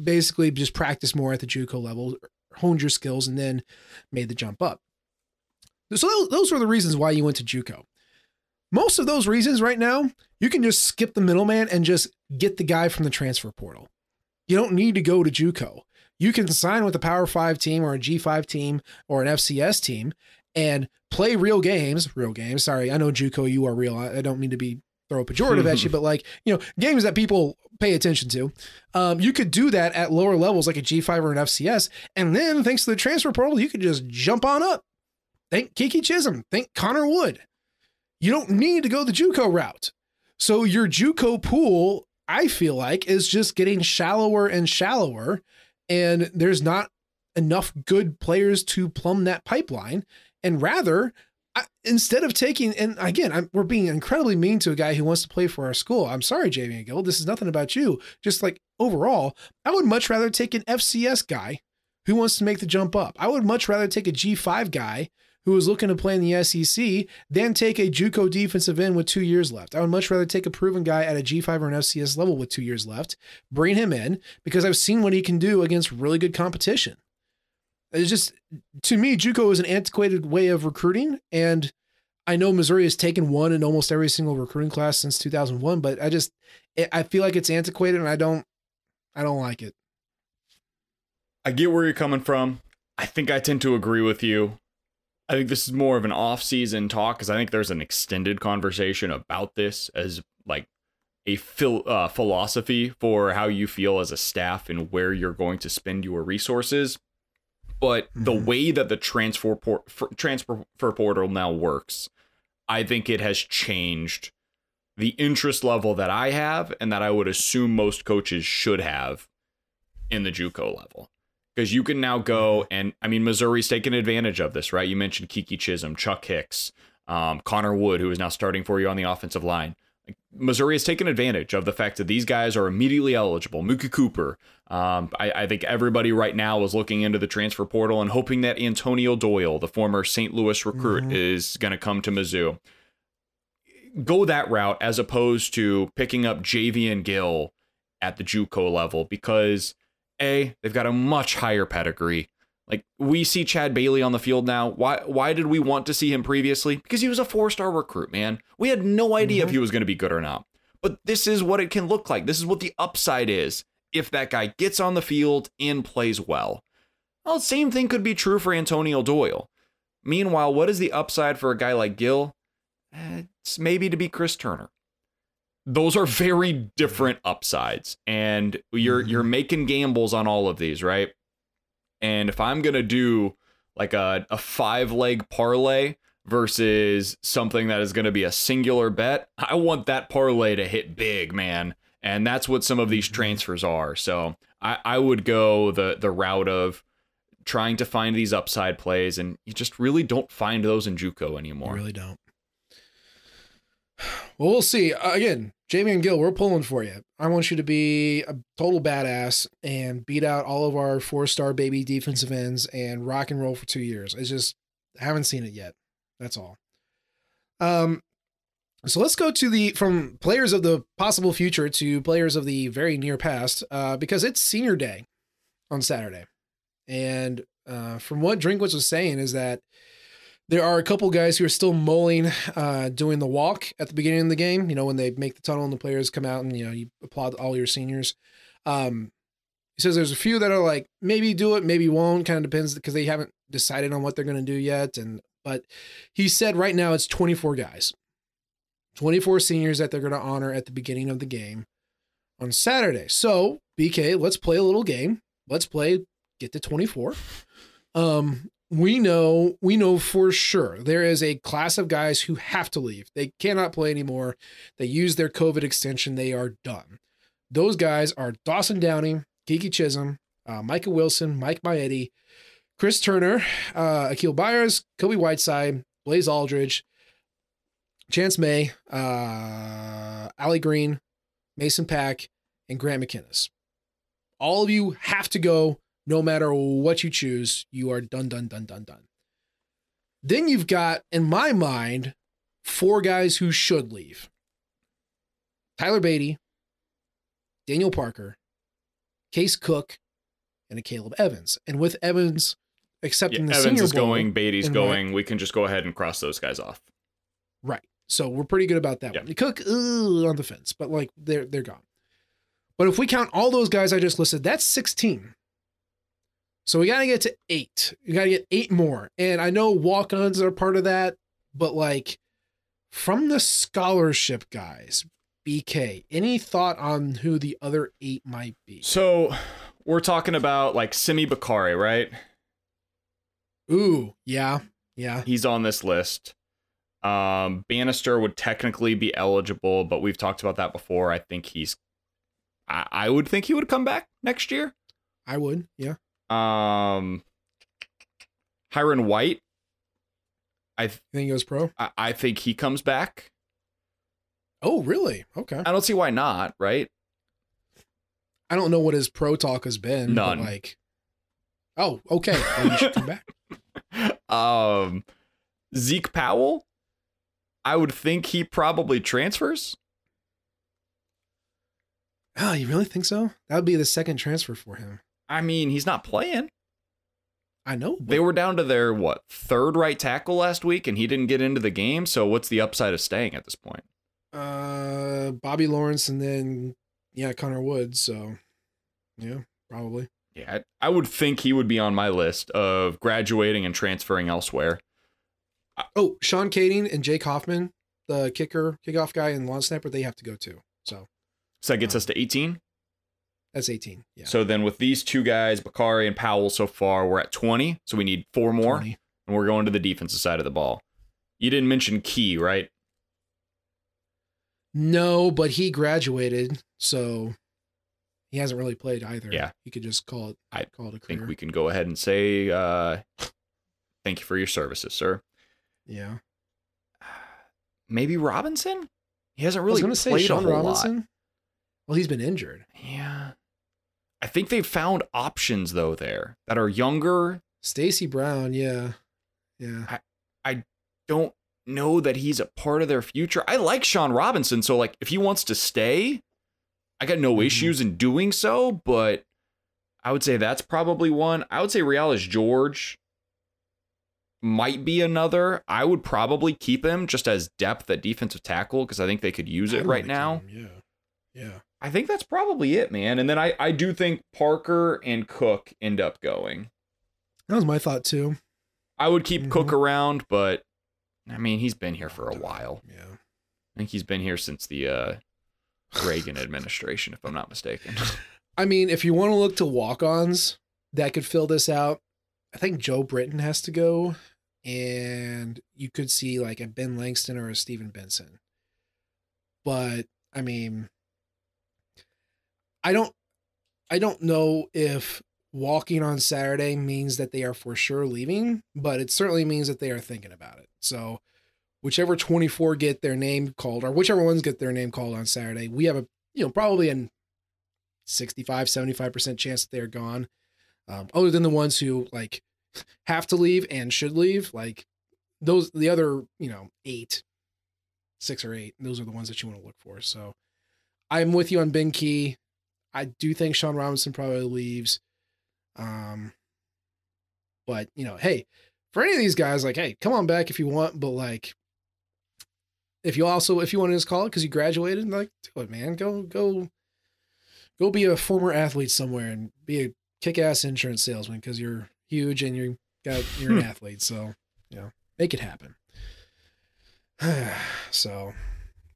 basically just practice more at the JUCO level, honed your skills, and then made the jump up. So those were the reasons why you went to JUCO. Most of those reasons right now, you can just skip the middleman and just get the guy from the transfer portal. You don't need to go to JUCO. You can sign with a Power 5 team or a G5 team or an FCS team and play real games, real games. Sorry, I know JUCO, you are real. I don't mean to be throw a pejorative at you, but like, you know, games that people pay attention to. Um, you could do that at lower levels like a G5 or an FCS. And then thanks to the transfer portal, you could just jump on up. Think Keke Chism, think Connor Wood you don't need to go the JUCO route. So your JUCO pool, I feel like, is just getting shallower and shallower, and there's not enough good players to plumb that pipeline. And rather, I, instead of taking, and again, I'm, we're being incredibly mean to a guy who wants to play for our school. I'm sorry, Jamie Gill. This is nothing about you. Just like overall, I would much rather take an FCS guy who wants to make the jump up. I would much rather take a G5 guy who is looking to play in the SEC than take a JUCO defensive end with two years left. I would much rather take a proven guy at a G5 or an FCS level with two years left, bring him in because I've seen what he can do against really good competition. It's just to me, JUCO is an antiquated way of recruiting, and I know Missouri has taken one in almost every single recruiting class since 2001, but I just I feel like it's antiquated, and I don't I don't like it. I get where you're coming from. I think I tend to agree with you. I think this is more of an off-season talk because I think there's an extended conversation about this as like a phil- uh, philosophy for how you feel as a staff and where you're going to spend your resources. But mm-hmm. the way that the transfer por- transfer portal now works, I think it has changed the interest level that I have and that I would assume most coaches should have in the JUCO level because you can now go and I mean Missouri's taking advantage of this, right? You mentioned Keke Chism, Chuck Hicks, um, Connor Wood, who is now starting for you on the offensive line. Missouri has taken advantage of the fact that these guys are immediately eligible. Mookie Cooper. Um, I, I, think everybody right now is looking into the transfer portal and hoping that Antonio Doyle, the former St. Louis recruit, mm-hmm. is going to come to Mizzou. Go that route as opposed to picking up Javian Gill at the JUCO level because a they've got a much higher pedigree. Like we see Chad Bailey on the field now. Why why did we want to see him previously? Because he was a four-star recruit, man. We had no idea mm-hmm. if he was going to be good or not. But this is what it can look like. This is what the upside is if that guy gets on the field and plays well. Well, same thing could be true for Antonio Doyle. Meanwhile, what is the upside for a guy like Gill? Eh, it's maybe to be Chris Turner. Those are very different upsides, and you're mm-hmm. you're making gambles on all of these, right? And if I'm gonna do like a, a five leg parlay versus something that is gonna be a singular bet, I want that parlay to hit big, man. And that's what some of these mm-hmm. transfers are. So I, I would go the the route of trying to find these upside plays, and you just really don't find those in JUCO anymore. You really don't. Well, we'll see. Uh, again, and Gill, we're pulling for you. I want you to be a total badass and beat out all of our four star baby defensive ends and rock and roll for two years. It's just I haven't seen it yet. That's all. Um, so let's go to the from players of the possible future to players of the very near past, uh, because it's senior day on Saturday, and uh, from what Drinkwitz was saying is that there are a couple guys who are still mulling uh, doing the walk at the beginning of the game. You know, when they make the tunnel and the players come out and, you know, you applaud all your seniors. Um, he says there's a few that are like, maybe do it, maybe won't. Kind of depends because they haven't decided on what they're going to do yet. And, but he said right now it's 24 guys, 24 seniors that they're going to honor at the beginning of the game on Saturday. So, BK, let's play a little game. Let's play get to 24. Um, we know we know for sure there is a class of guys who have to leave. They cannot play anymore. They use their COVID extension. They are done. Those guys are Dawson Downing, Keke Chism, uh, Micah Wilson, Mike Maietti, Chris Turner, uh, Akial Byers, Kobie Whiteside, Blaze Alldredge, Chance May, uh, Green, Mason Pack, and Grant McKinniss. All of you have to go no matter what you choose, you are done, done, done, done, done. Then you've got, in my mind, four guys who should leave Tyler Badie, Daniel Parker, Case Cook, and Akayleb Evans. And with Evans accepting yeah, the Evans is going, Badie's going. we can just go ahead and cross those guys off. Right. So we're pretty good about that yeah. one. Cook ugh, on the fence, but like they're they're gone. But if we count all those guys I just listed, that's 16. So we got to get to eight. We got to get eight more. And I know walk ons are part of that, but like from the scholarship guys, BK, any thought on who the other eight might be? So we're talking about like Simi Bakari, right? Ooh, yeah, yeah. He's on this list. Um, Bannister would technically be eligible, but we've talked about that before. I think he's, I, I would think he would come back next year. I would, yeah. Um, Hyrin White. I th- think he goes pro. I-, I think he comes back. Oh, really? Okay. I don't see why not. Right. I don't know what his pro talk has been. None. like, oh, okay. Well, should come back. Um, Zeke Powell. I would think he probably transfers. Oh, you really think so? That would be the second transfer for him. I mean, he's not playing. I know. They were down to their what third right tackle last week, and he didn't get into the game. So what's the upside of staying at this point? Uh, Bobby Lawrence, and then yeah, Connor Woods. So yeah, probably. Yeah, I would think he would be on my list of graduating and transferring elsewhere. Oh, Sean Kading and Jake Hoffman, the kicker, kickoff guy, and long snapper, they have to go too. So, so that gets um, us to eighteen. That's 18. Yeah. So then with these two guys, Bakari and Powell so far, we're at 20. So we need four more. 20. And we're going to the defensive side of the ball. You didn't mention Key, right? No, but he graduated. So he hasn't really played either. Yeah. you could just call it. I call it a I think we can go ahead and say uh, thank you for your services, sir. yeah, Maybe Robinson. He hasn't really I was gonna say played Sean a whole Robinson. lot. Well, he's been injured. Yeah, I think they've found options though there that are younger. Stacy Brown, yeah, yeah. I, I don't know that he's a part of their future. I like Shawn Robinson, so like if he wants to stay, I got no Mhm. issues in doing so. But I would say that's probably one. I would say Realus George might be another. I would probably keep him just as depth at defensive tackle because I think they could use it right like now. him, Yeah, yeah. I think that's probably it, man. And then I, I do think Parker and Cook end up going. That was my thought too. I would keep Cook Mhm. around, but I mean, he's been here for a while. Yeah. I think he's been here since the uh, Reagan administration, if I'm not mistaken. I mean, if you want to look to walk-ons that could fill this out, I think Joe Britton has to go, and you could see like a Ben Langston or a Steven Benson. But I mean, I don't, I don't know if walking on Saturday means that they are for sure leaving, but it certainly means that they are thinking about it. So, whichever 24 get their name called, or whichever ones get their name called on Saturday, we have a you know probably an 65 75% chance that they're gone. Um, other than the ones who like have to leave and should leave like those the other you know eight six or eight those are the ones that you want to look for. So i'm with you on ben key i do think shawn robinson probably leaves um but you know hey for any of these guys like hey come on back if you want but like if you also if you want to just call it because you graduated like do it man. Go go go be a former athlete somewhere and be a kick-ass insurance salesman because you're huge and you got you're an athlete so you know make it happen. So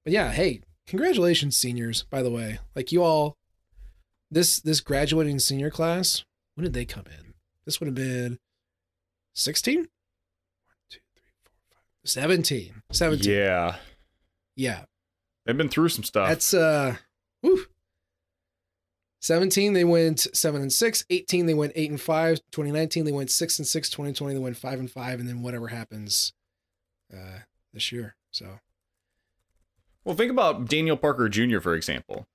but yeah hey congratulations seniors by the way. Like you all this this graduating senior class when did they come in? This would have been 16 1 2 3 4 5 17 17 yeah, yeah. They've been through some stuff. that's uh whew. 17 they went 7 and 6 18 they went 8 and 5 2019 they went 6 and 6 2020 they went 5 and 5 and then whatever happens uh this year. So Well, think about Daniel Parker Jr., for example.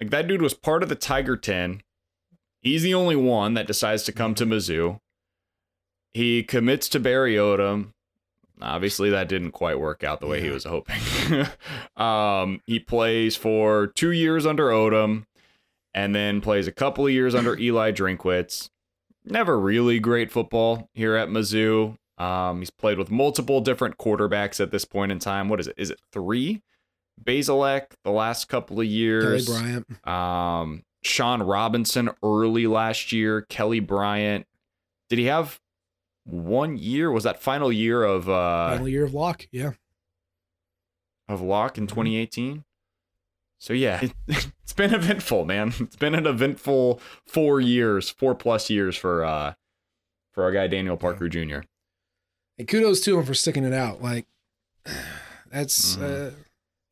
Like that dude was part of the Tiger 10. He's the only one that decides to come to Mizzou. He commits to Barry Odom. Obviously, that didn't quite work out the way he was hoping. um, he plays for two years under Odom and then plays a couple of years under Eli Drinkwitz. Never really great football here at Mizzou. Um, he's played with multiple different quarterbacks at this point in time. What is it? Is it three? Bazelak the last couple of years. Kelly. Bryant Um, Shawn Robinson early last year. Kelly Bryant. Did he have one year? Was that final year of uh final year of lock yeah of Lock in Mhm. 2018? So yeah, it, it's been eventful, man. It's been an eventful four years, four plus years for uh for our guy Daniel Parker Jr. and kudos to him for sticking it out like that's Mhm. uh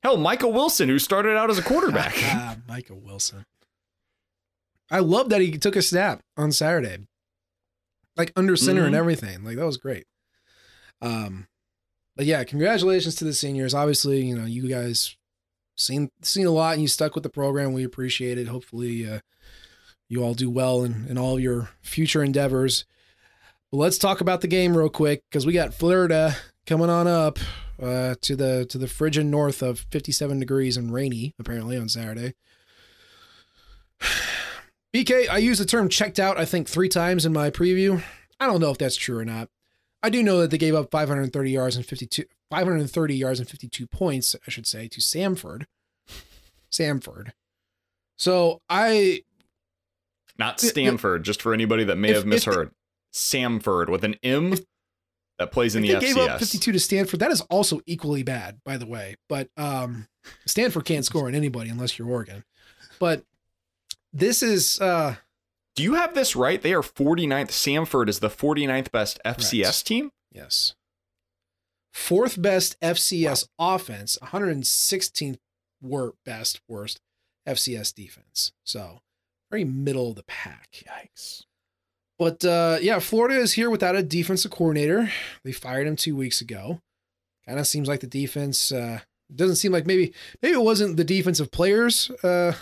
Hell, Michael Wilson, who started out as a quarterback. ah, michael wilson. I love that he took a snap on saturday. Like under center and Mhm. everything. Like that was great. Um but yeah congratulations to the seniors. Obviously you know you guys seen seen a lot and you stuck with the program. We appreciate it. Hopefully uh you all do well in, in all your future endeavors. But let's talk about the game real quick because we got florida coming on up uh to the to the frigid north of 57 degrees and rainy apparently on saturday BK, I used the term checked out, I think, three times in my preview. I don't know if that's true or not. I do know that they gave up 530 yards and 52, 530 yards and 52 points, I should say, to Samford. Samford. So I, Not. Stanford, just for anybody that may If- have if misheard. Samford with an M that plays in if the they FCS. gave up 52 to Stanford. That is also equally bad, by the way. But um, Stanford can't score on anybody unless you're Oregon. But this is uh, Do you have this right? They are 49th. Samford is the 49th best FCS Correct. team. Yes. Fourth best FCS offense, 116th wor- best worst FCS defense. So very middle of the pack. Yikes. But uh, yeah, Florida is here without a defensive coordinator. They fired him two weeks ago. Kind of seems like the defense uh, doesn't seem like maybe maybe it wasn't the defensive players uh,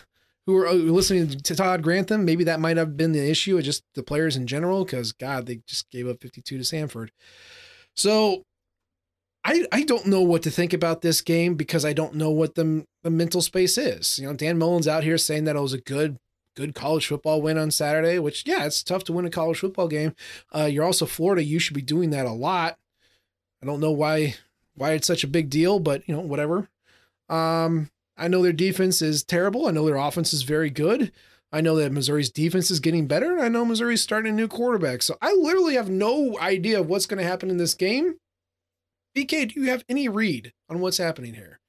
who were uh, listening to Todd Grantham. Maybe that might have been the issue, just the players in general. Because God, they just gave up 52 to Sanford. So I I don't know what to think about this game because I don't know what the the mental space is. You know, Dan Mullen's out here saying that it was a good good college football win on Saturday, which yeah, it's tough to win a college football game. Uh, you're also Florida. You should be doing that a lot. I don't know why why it's such a big deal, but you know whatever. Um, I know their defense is terrible. I know their offense is very good. I know that Missouri's defense is getting better, and I know Missouri's starting a new quarterback. So I literally have no idea of what's going to happen in this game. BK, do you have any read on what's happening here?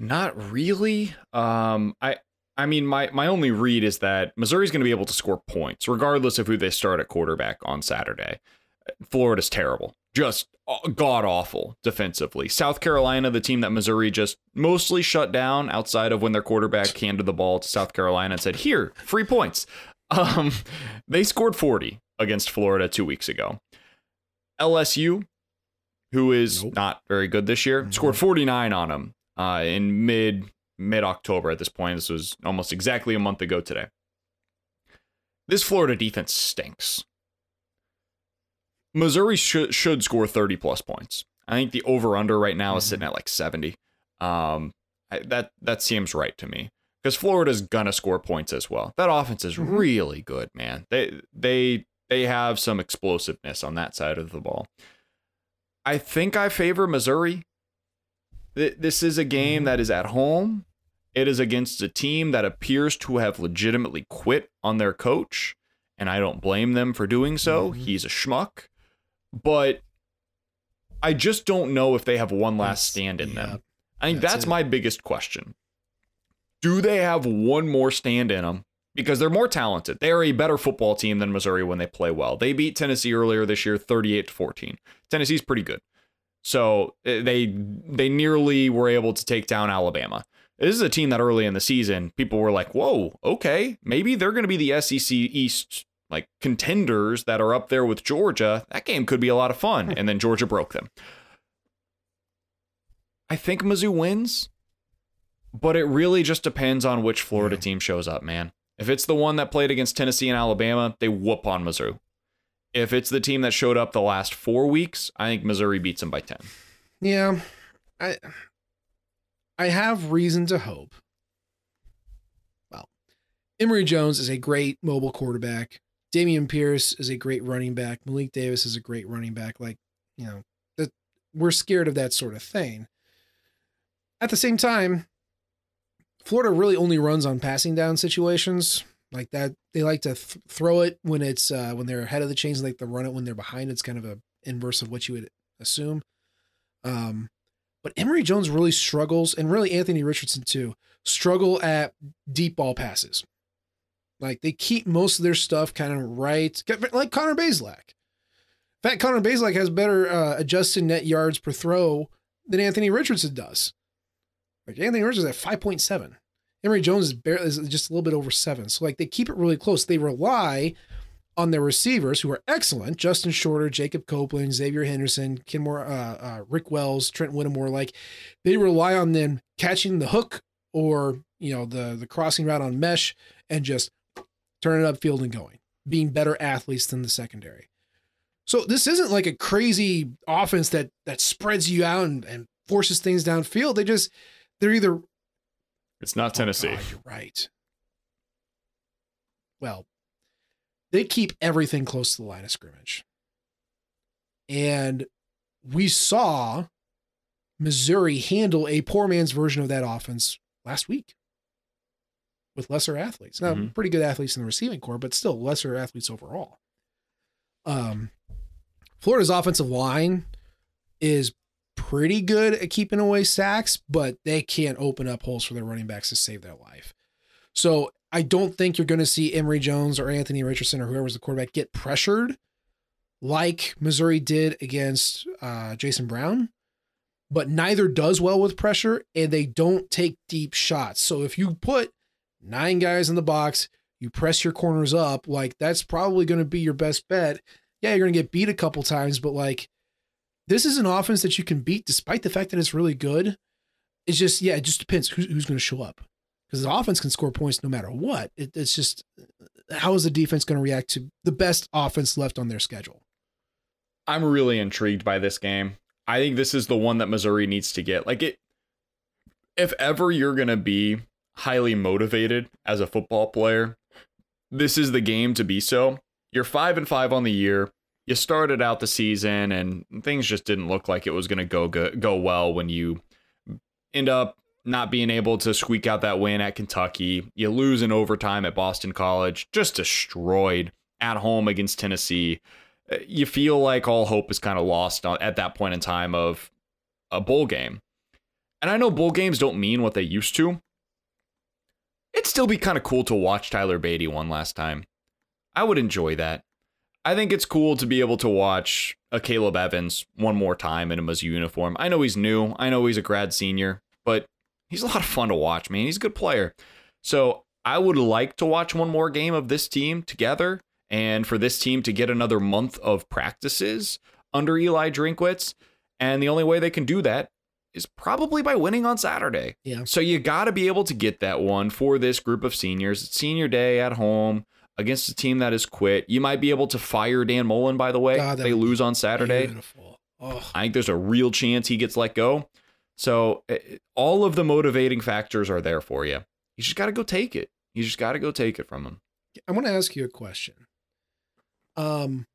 Not really. Um, I I mean, my my only read is that Missouri's going to be able to score points regardless of who they start at quarterback on Saturday. Florida's terrible, just god awful defensively. South Carolina, the team that Missouri just mostly shut down outside of when their quarterback handed the ball to South Carolina and said, "Here, free points." Um, they scored 40 against Florida two weeks ago. LSU, who is nope. not very good this year, mm-hmm. scored 49 on them uh, in mid mid October at this point. This was almost exactly a month ago today. This Florida defense stinks. Missouri should should score 30 plus points. I think the over under right now mm-hmm. is sitting at like 70. Um, I, that that seems right to me because Florida's gonna score points as well. That offense is mm-hmm. really good, man. They they they have some explosiveness on that side of the ball. I think I favor Missouri. This is a game mm-hmm. that is at home. It is against a team that appears to have legitimately quit on their coach, and I don't blame them for doing so. Mm-hmm. He's a schmuck, but I just don't know if they have one last stand in yeah, them. I think that's, that's my biggest question. Do they have one more stand in them because they're more talented. They are a better football team than Missouri when they play well. They beat Tennessee earlier this year 38 to 14. Tennessee's pretty good. So eh, they they nearly were able to take down Alabama. This is a team that early in the season people were like, "Whoa, okay, maybe they're going to be the SEC East like contenders that are up there with Georgia. That game could be a lot of fun." Hmm. and then Georgia broke them. I think Mizzou wins, but it really just depends on which Florida yeah. team shows up, man. If it's the one that played against Tennessee and Alabama, they whoop on Missouri. If it's the team that showed up the last four weeks, I think Missouri beats them by 10. Yeah. I I have reason to hope. Well, Emory Jones is a great mobile quarterback. Dameon Pierce is a great running back. Malik Davis is a great running back. Like, you know, that we're scared of that sort of thing. At the same time, Florida really only runs on passing down situations like that. They like to th- throw it when it's uh, when they're ahead of the chains. They like to run it when they're behind. It's kind of a inverse of what you would assume. Um, but Emory Jones really struggles, and really Anthony Richardson too, struggle at deep ball passes. Like they keep most of their stuff kind of right, like Connor Bazelak. In fact, Connor Bazelak has better uh, adjusted net yards per throw than Anthony Richardson does. Like Anthony Richardson is at 5.7. Emory Jones is, barely, is just a little bit over seven. So like they keep it really close. They rely on their receivers who are excellent: Justin Shorter, Jacob Copeland, Xzavier Henderson, Kemore, uh, uh, Rick Wells, Trent Whittemore. Like they rely on them catching the hook or you know the the crossing route on mesh and just turning it upfield and going, being better athletes than the secondary. So this isn't like a crazy offense that that spreads you out and, and forces things downfield. They just they're either it's not Tennessee. Oh God, you're right. Well, they keep everything close to the line of scrimmage. And we saw Missouri handle a poor man's version of that offense last week with lesser athletes. Now, mm-hmm. pretty good athletes in the receiving corps, but still lesser athletes overall. Um, Florida's offensive line is pretty good at keeping away sacks, but they can't open up holes for their running backs to save their life. So I don't think you're going to see Emory Jones or Anthony Richardson or whoever's the quarterback get pressured like Missouri did against uh, Jason Brown, but neither does well with pressure and they don't take deep shots. So if you put nine guys in the box, you press your corners up, like that's probably going to be your best bet. Yeah, you're going to get beat a couple times, but like this is an offense that you can beat despite the fact that it's really good. It's just, yeah, it just depends who's, who's going to show up because the offense can score points no matter what. It, it's just how is the defense going to react to the best offense left on their schedule? I'm really intrigued by this game. I think this is the one that Missouri needs to get. Like it if ever you're going to be highly motivated as a football player, this is the game to be so. You're 5 and 5 on the year. You started out the season and things just didn't look like it was going to go go well when you end up not being able to squeak out that win at Kentucky. You lose in overtime at Boston College, just destroyed at home against Tennessee. Uh, you feel like all hope is kind of lost at that point in time of a bowl game. And I know bowl games don't mean what they used to. It'd still be kind of cool to watch Tyler Badie one last time. I would enjoy that. I think it's cool to be able to watch Akayleb Evans one more time in a Mizzou uniform. I know he's new. I know he's a grad senior, but he's a lot of fun to watch, man. He's a good player. So I would like to watch one more game of this team together and for this team to get another month of practices under Eli Drinkwitz. And the only way they can do that is probably by winning on Saturday. Yeah. So you got to be able to get that one for this group of seniors. It's senior day at home against a team that has quit. You might be able to fire Dan Mullen, by the way. God, if they lose on Saturday. Beautiful. Oh. I think there's a real chance he gets let go. So eh, all of the motivating factors are there for you. You just got to go take it. You just got to go take it from him. I want to ask you a question. Um,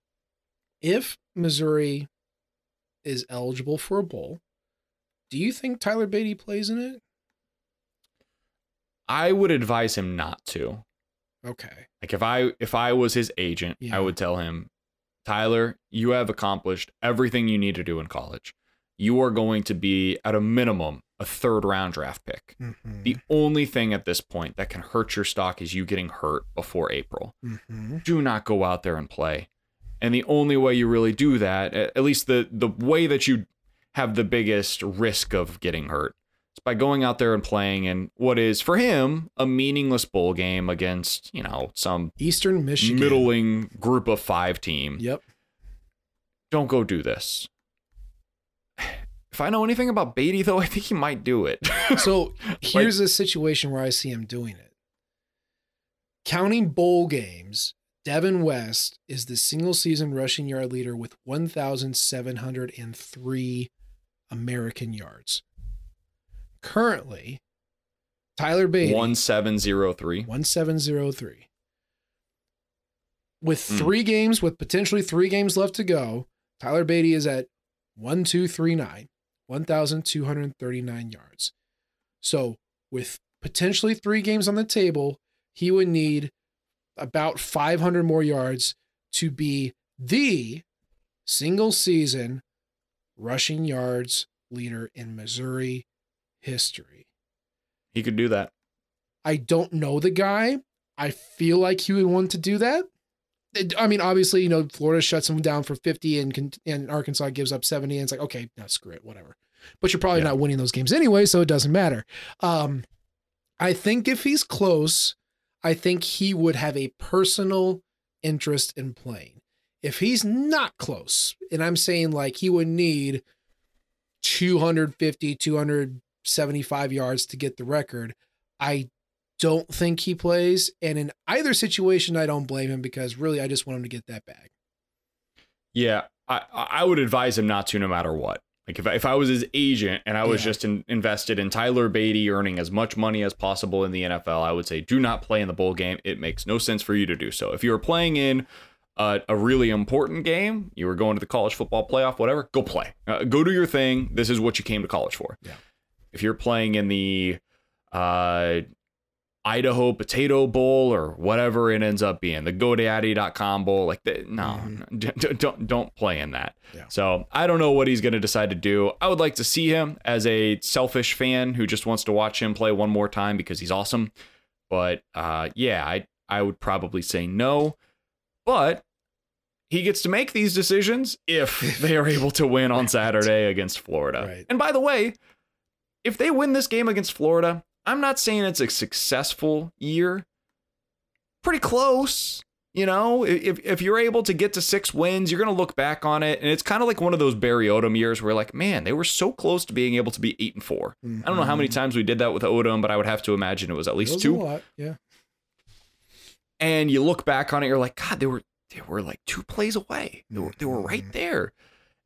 if Missouri is eligible for a bowl, do you think Tyler Badie plays in it? I would advise him not to. Okay. Like if I if I was his agent, Yeah. I would tell him, Tyler, you have accomplished everything you need to do in college. You are going to be at a minimum a third round draft pick. Mm-hmm. The only thing at this point that can hurt your stock is you getting hurt before April. mm-hmm. Do not go out there and play. And the only way you really do that, at least the the way that you have the biggest risk of getting hurt, is by going out there and playing in what is for him a meaningless bowl game against, you know, some Eastern Michigan. middling group of 5 team. Yep. Don't go do this. If I know anything about Badie though, I think he might do it. So here's a situation where I see him doing it. Counting bowl games, Devin West is the single season rushing yard leader with 1,703 American yards. Currently, Tyler Badie 1703. 1703. With Hmm. three games, with potentially three games left to go, Tyler Badie is at 1239, 1,239 yards. So, with potentially three games on the table, he would need about 500 more yards to be the single season rushing yards leader in Missouri history. He could do that. I don't know the guy. I feel like he would want to do that. I mean, obviously, you know, Florida shuts him down for 50 and and Arkansas gives up 70 and it's like, okay, now screw it, whatever. But you're probably Yeah. not winning those games anyway, so it doesn't matter. Um, I think if he's close, I think he would have a personal interest in playing. If he's not close, and I'm saying like he would need 250, 275 yards to get the record, I don't think he plays. And in either situation, I don't blame him because really I just want him to get that bag. Yeah, I, I would advise him not to no matter what. Like if I, if I was his agent and I was Yeah. just in, invested in Tyler Badie earning as much money as possible in the NFL, I would say do not play in the bowl game. It makes no sense for you to do so. If you are playing in a, a really important game, you were going to the college football playoff, whatever, go play. Uh, go do your thing. This is what you came to college for. Yeah. If you're playing in the uh, Idaho Potato Bowl or whatever it ends up being, the GoDaddy.com Bowl. Like, the, no, Mhm. d- d- don't don't play in that. Yeah. So I don't know what he's going to decide to do. I would like to see him as a selfish fan who just wants to watch him play one more time because he's awesome. But uh, yeah, I I would probably say no. But he gets to make these decisions if they are able to win on Saturday against Florida. Right. And by the way, if they win this game against Florida, I'm not saying it's a successful year. Pretty close. You know, if, if you're able to get to six wins, you're going to look back on it. And it's kind of like one of those Barry Odom years where, like, man, they were so close to being able to be eight and 4 I don't know how many times we did that with Odom, but I would have to imagine it was at least was two. Yeah. and you look back on it, you're like, God, they were they were like two plays away. They were they were right Mhm. there.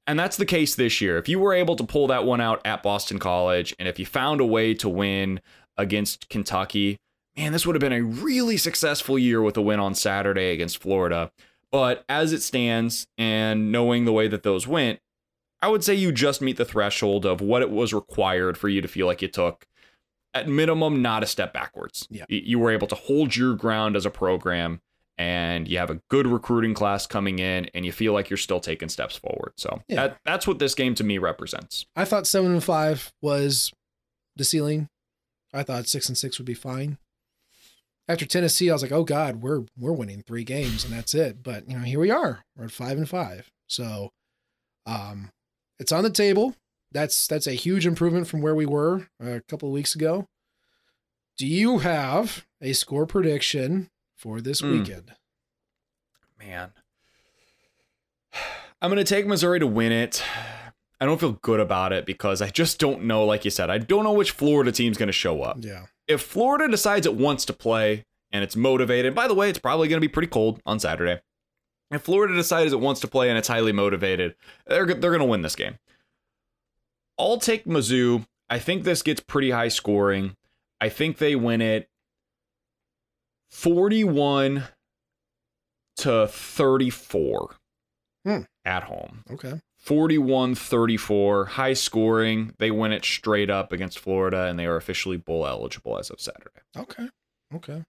And that's the case this year. If you were able to pull that one out at Boston College, and if you found a way to win against Kentucky, man, this would have been a really successful year with a win on Saturday against Florida. But as it stands, and knowing the way that those went, I would say you just meet the threshold of what it was required for you to feel like you took, at minimum, not a step backwards. Yeah. You were able to hold your ground as a program, and you have a good recruiting class coming in, and you feel like you're still taking steps forward. So Yeah. that, that's what this game to me represents. I thought seven and five was the ceiling. I thought six and six would be fine. After Tennessee, I was like, "Oh God, we're we're winning three games and that's it." But you know, here we are. We're at five and five. So, um, it's on the table. That's that's a huge improvement from where we were a couple of weeks ago. Do you have a score prediction for this Mm. weekend? Man. I'm going to take Missouri to win it. I don't feel good about it because I just don't know, like you said, I don't know which Florida team's going to show up. Yeah. If Florida decides it wants to play and it's motivated, by the way, it's probably going to be pretty cold on Saturday. If Florida decides it wants to play and it's highly motivated, they're, they're going to win this game. I'll take Mizzou. I think this gets pretty high scoring. I think they win it 41 to 34 Hmm. at home. Okay. 41 34, high scoring. They win it straight up against Florida, and they are officially bowl eligible as of Saturday. Okay. Okay.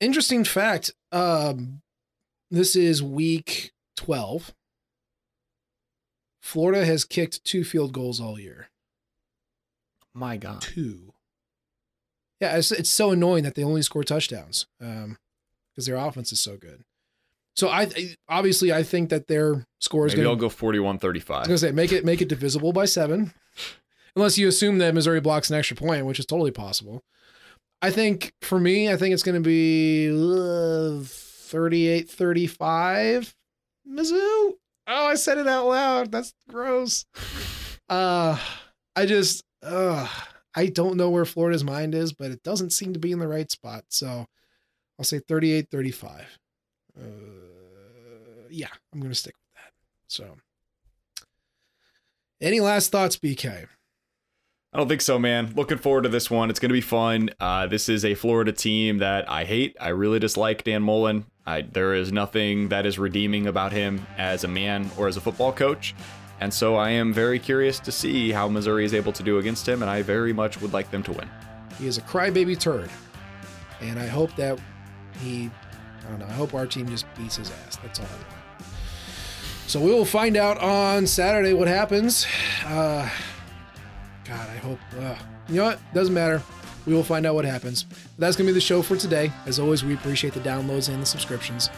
Interesting fact. Um, this is week 12. Florida has kicked two field goals all year. My God. Two. Yeah, it's, it's so annoying that they only score touchdowns um, because their offense is so good. So I obviously I think that their score is going I'll go 41-35. I 35. was gonna say make it make it divisible by seven, unless you assume that Missouri blocks an extra point, which is totally possible. I think for me, I think it's gonna be uh, 38-35 Mizzou. Oh, I said it out loud. That's gross. Uh I just uh I don't know where Florida's mind is, but it doesn't seem to be in the right spot. So I'll say 38-35. Uh, yeah, I'm gonna stick with that. So any last thoughts, BK? I don't think so, man. Looking forward to this one. It's going to be fun. Uh, this is a Florida team that I hate. I really dislike Dan Mullen. I, there is nothing that is redeeming about him as a man or as a football coach. And so I am very curious to see how Missouri is able to do against him, and I very much would like them to win. He is a crybaby turd, and I hope that he, I don't know. I hope our team just beats his ass. That's all I want. So we will find out on Saturday what happens. Uh, God, I hope. Uh, you know what? Doesn't matter. We will find out what happens. That's going to be the show for today. As always, we appreciate the downloads and the subscriptions.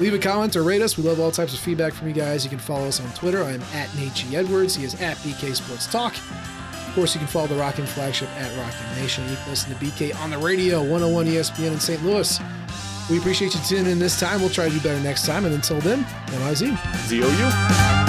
Leave a comment or rate us. We love all types of feedback from you guys. You can follow us on Twitter. I'm at Nate G. Edwards. He is at BK Sports Talk. Of course, you can follow the Rock M Flagship at Rock M Nation. You can listen to BK on the radio, 101 ESPN in St. Louis. We appreciate you tuning in this time. We'll try to do better next time. And until then, MIZ. ZOU.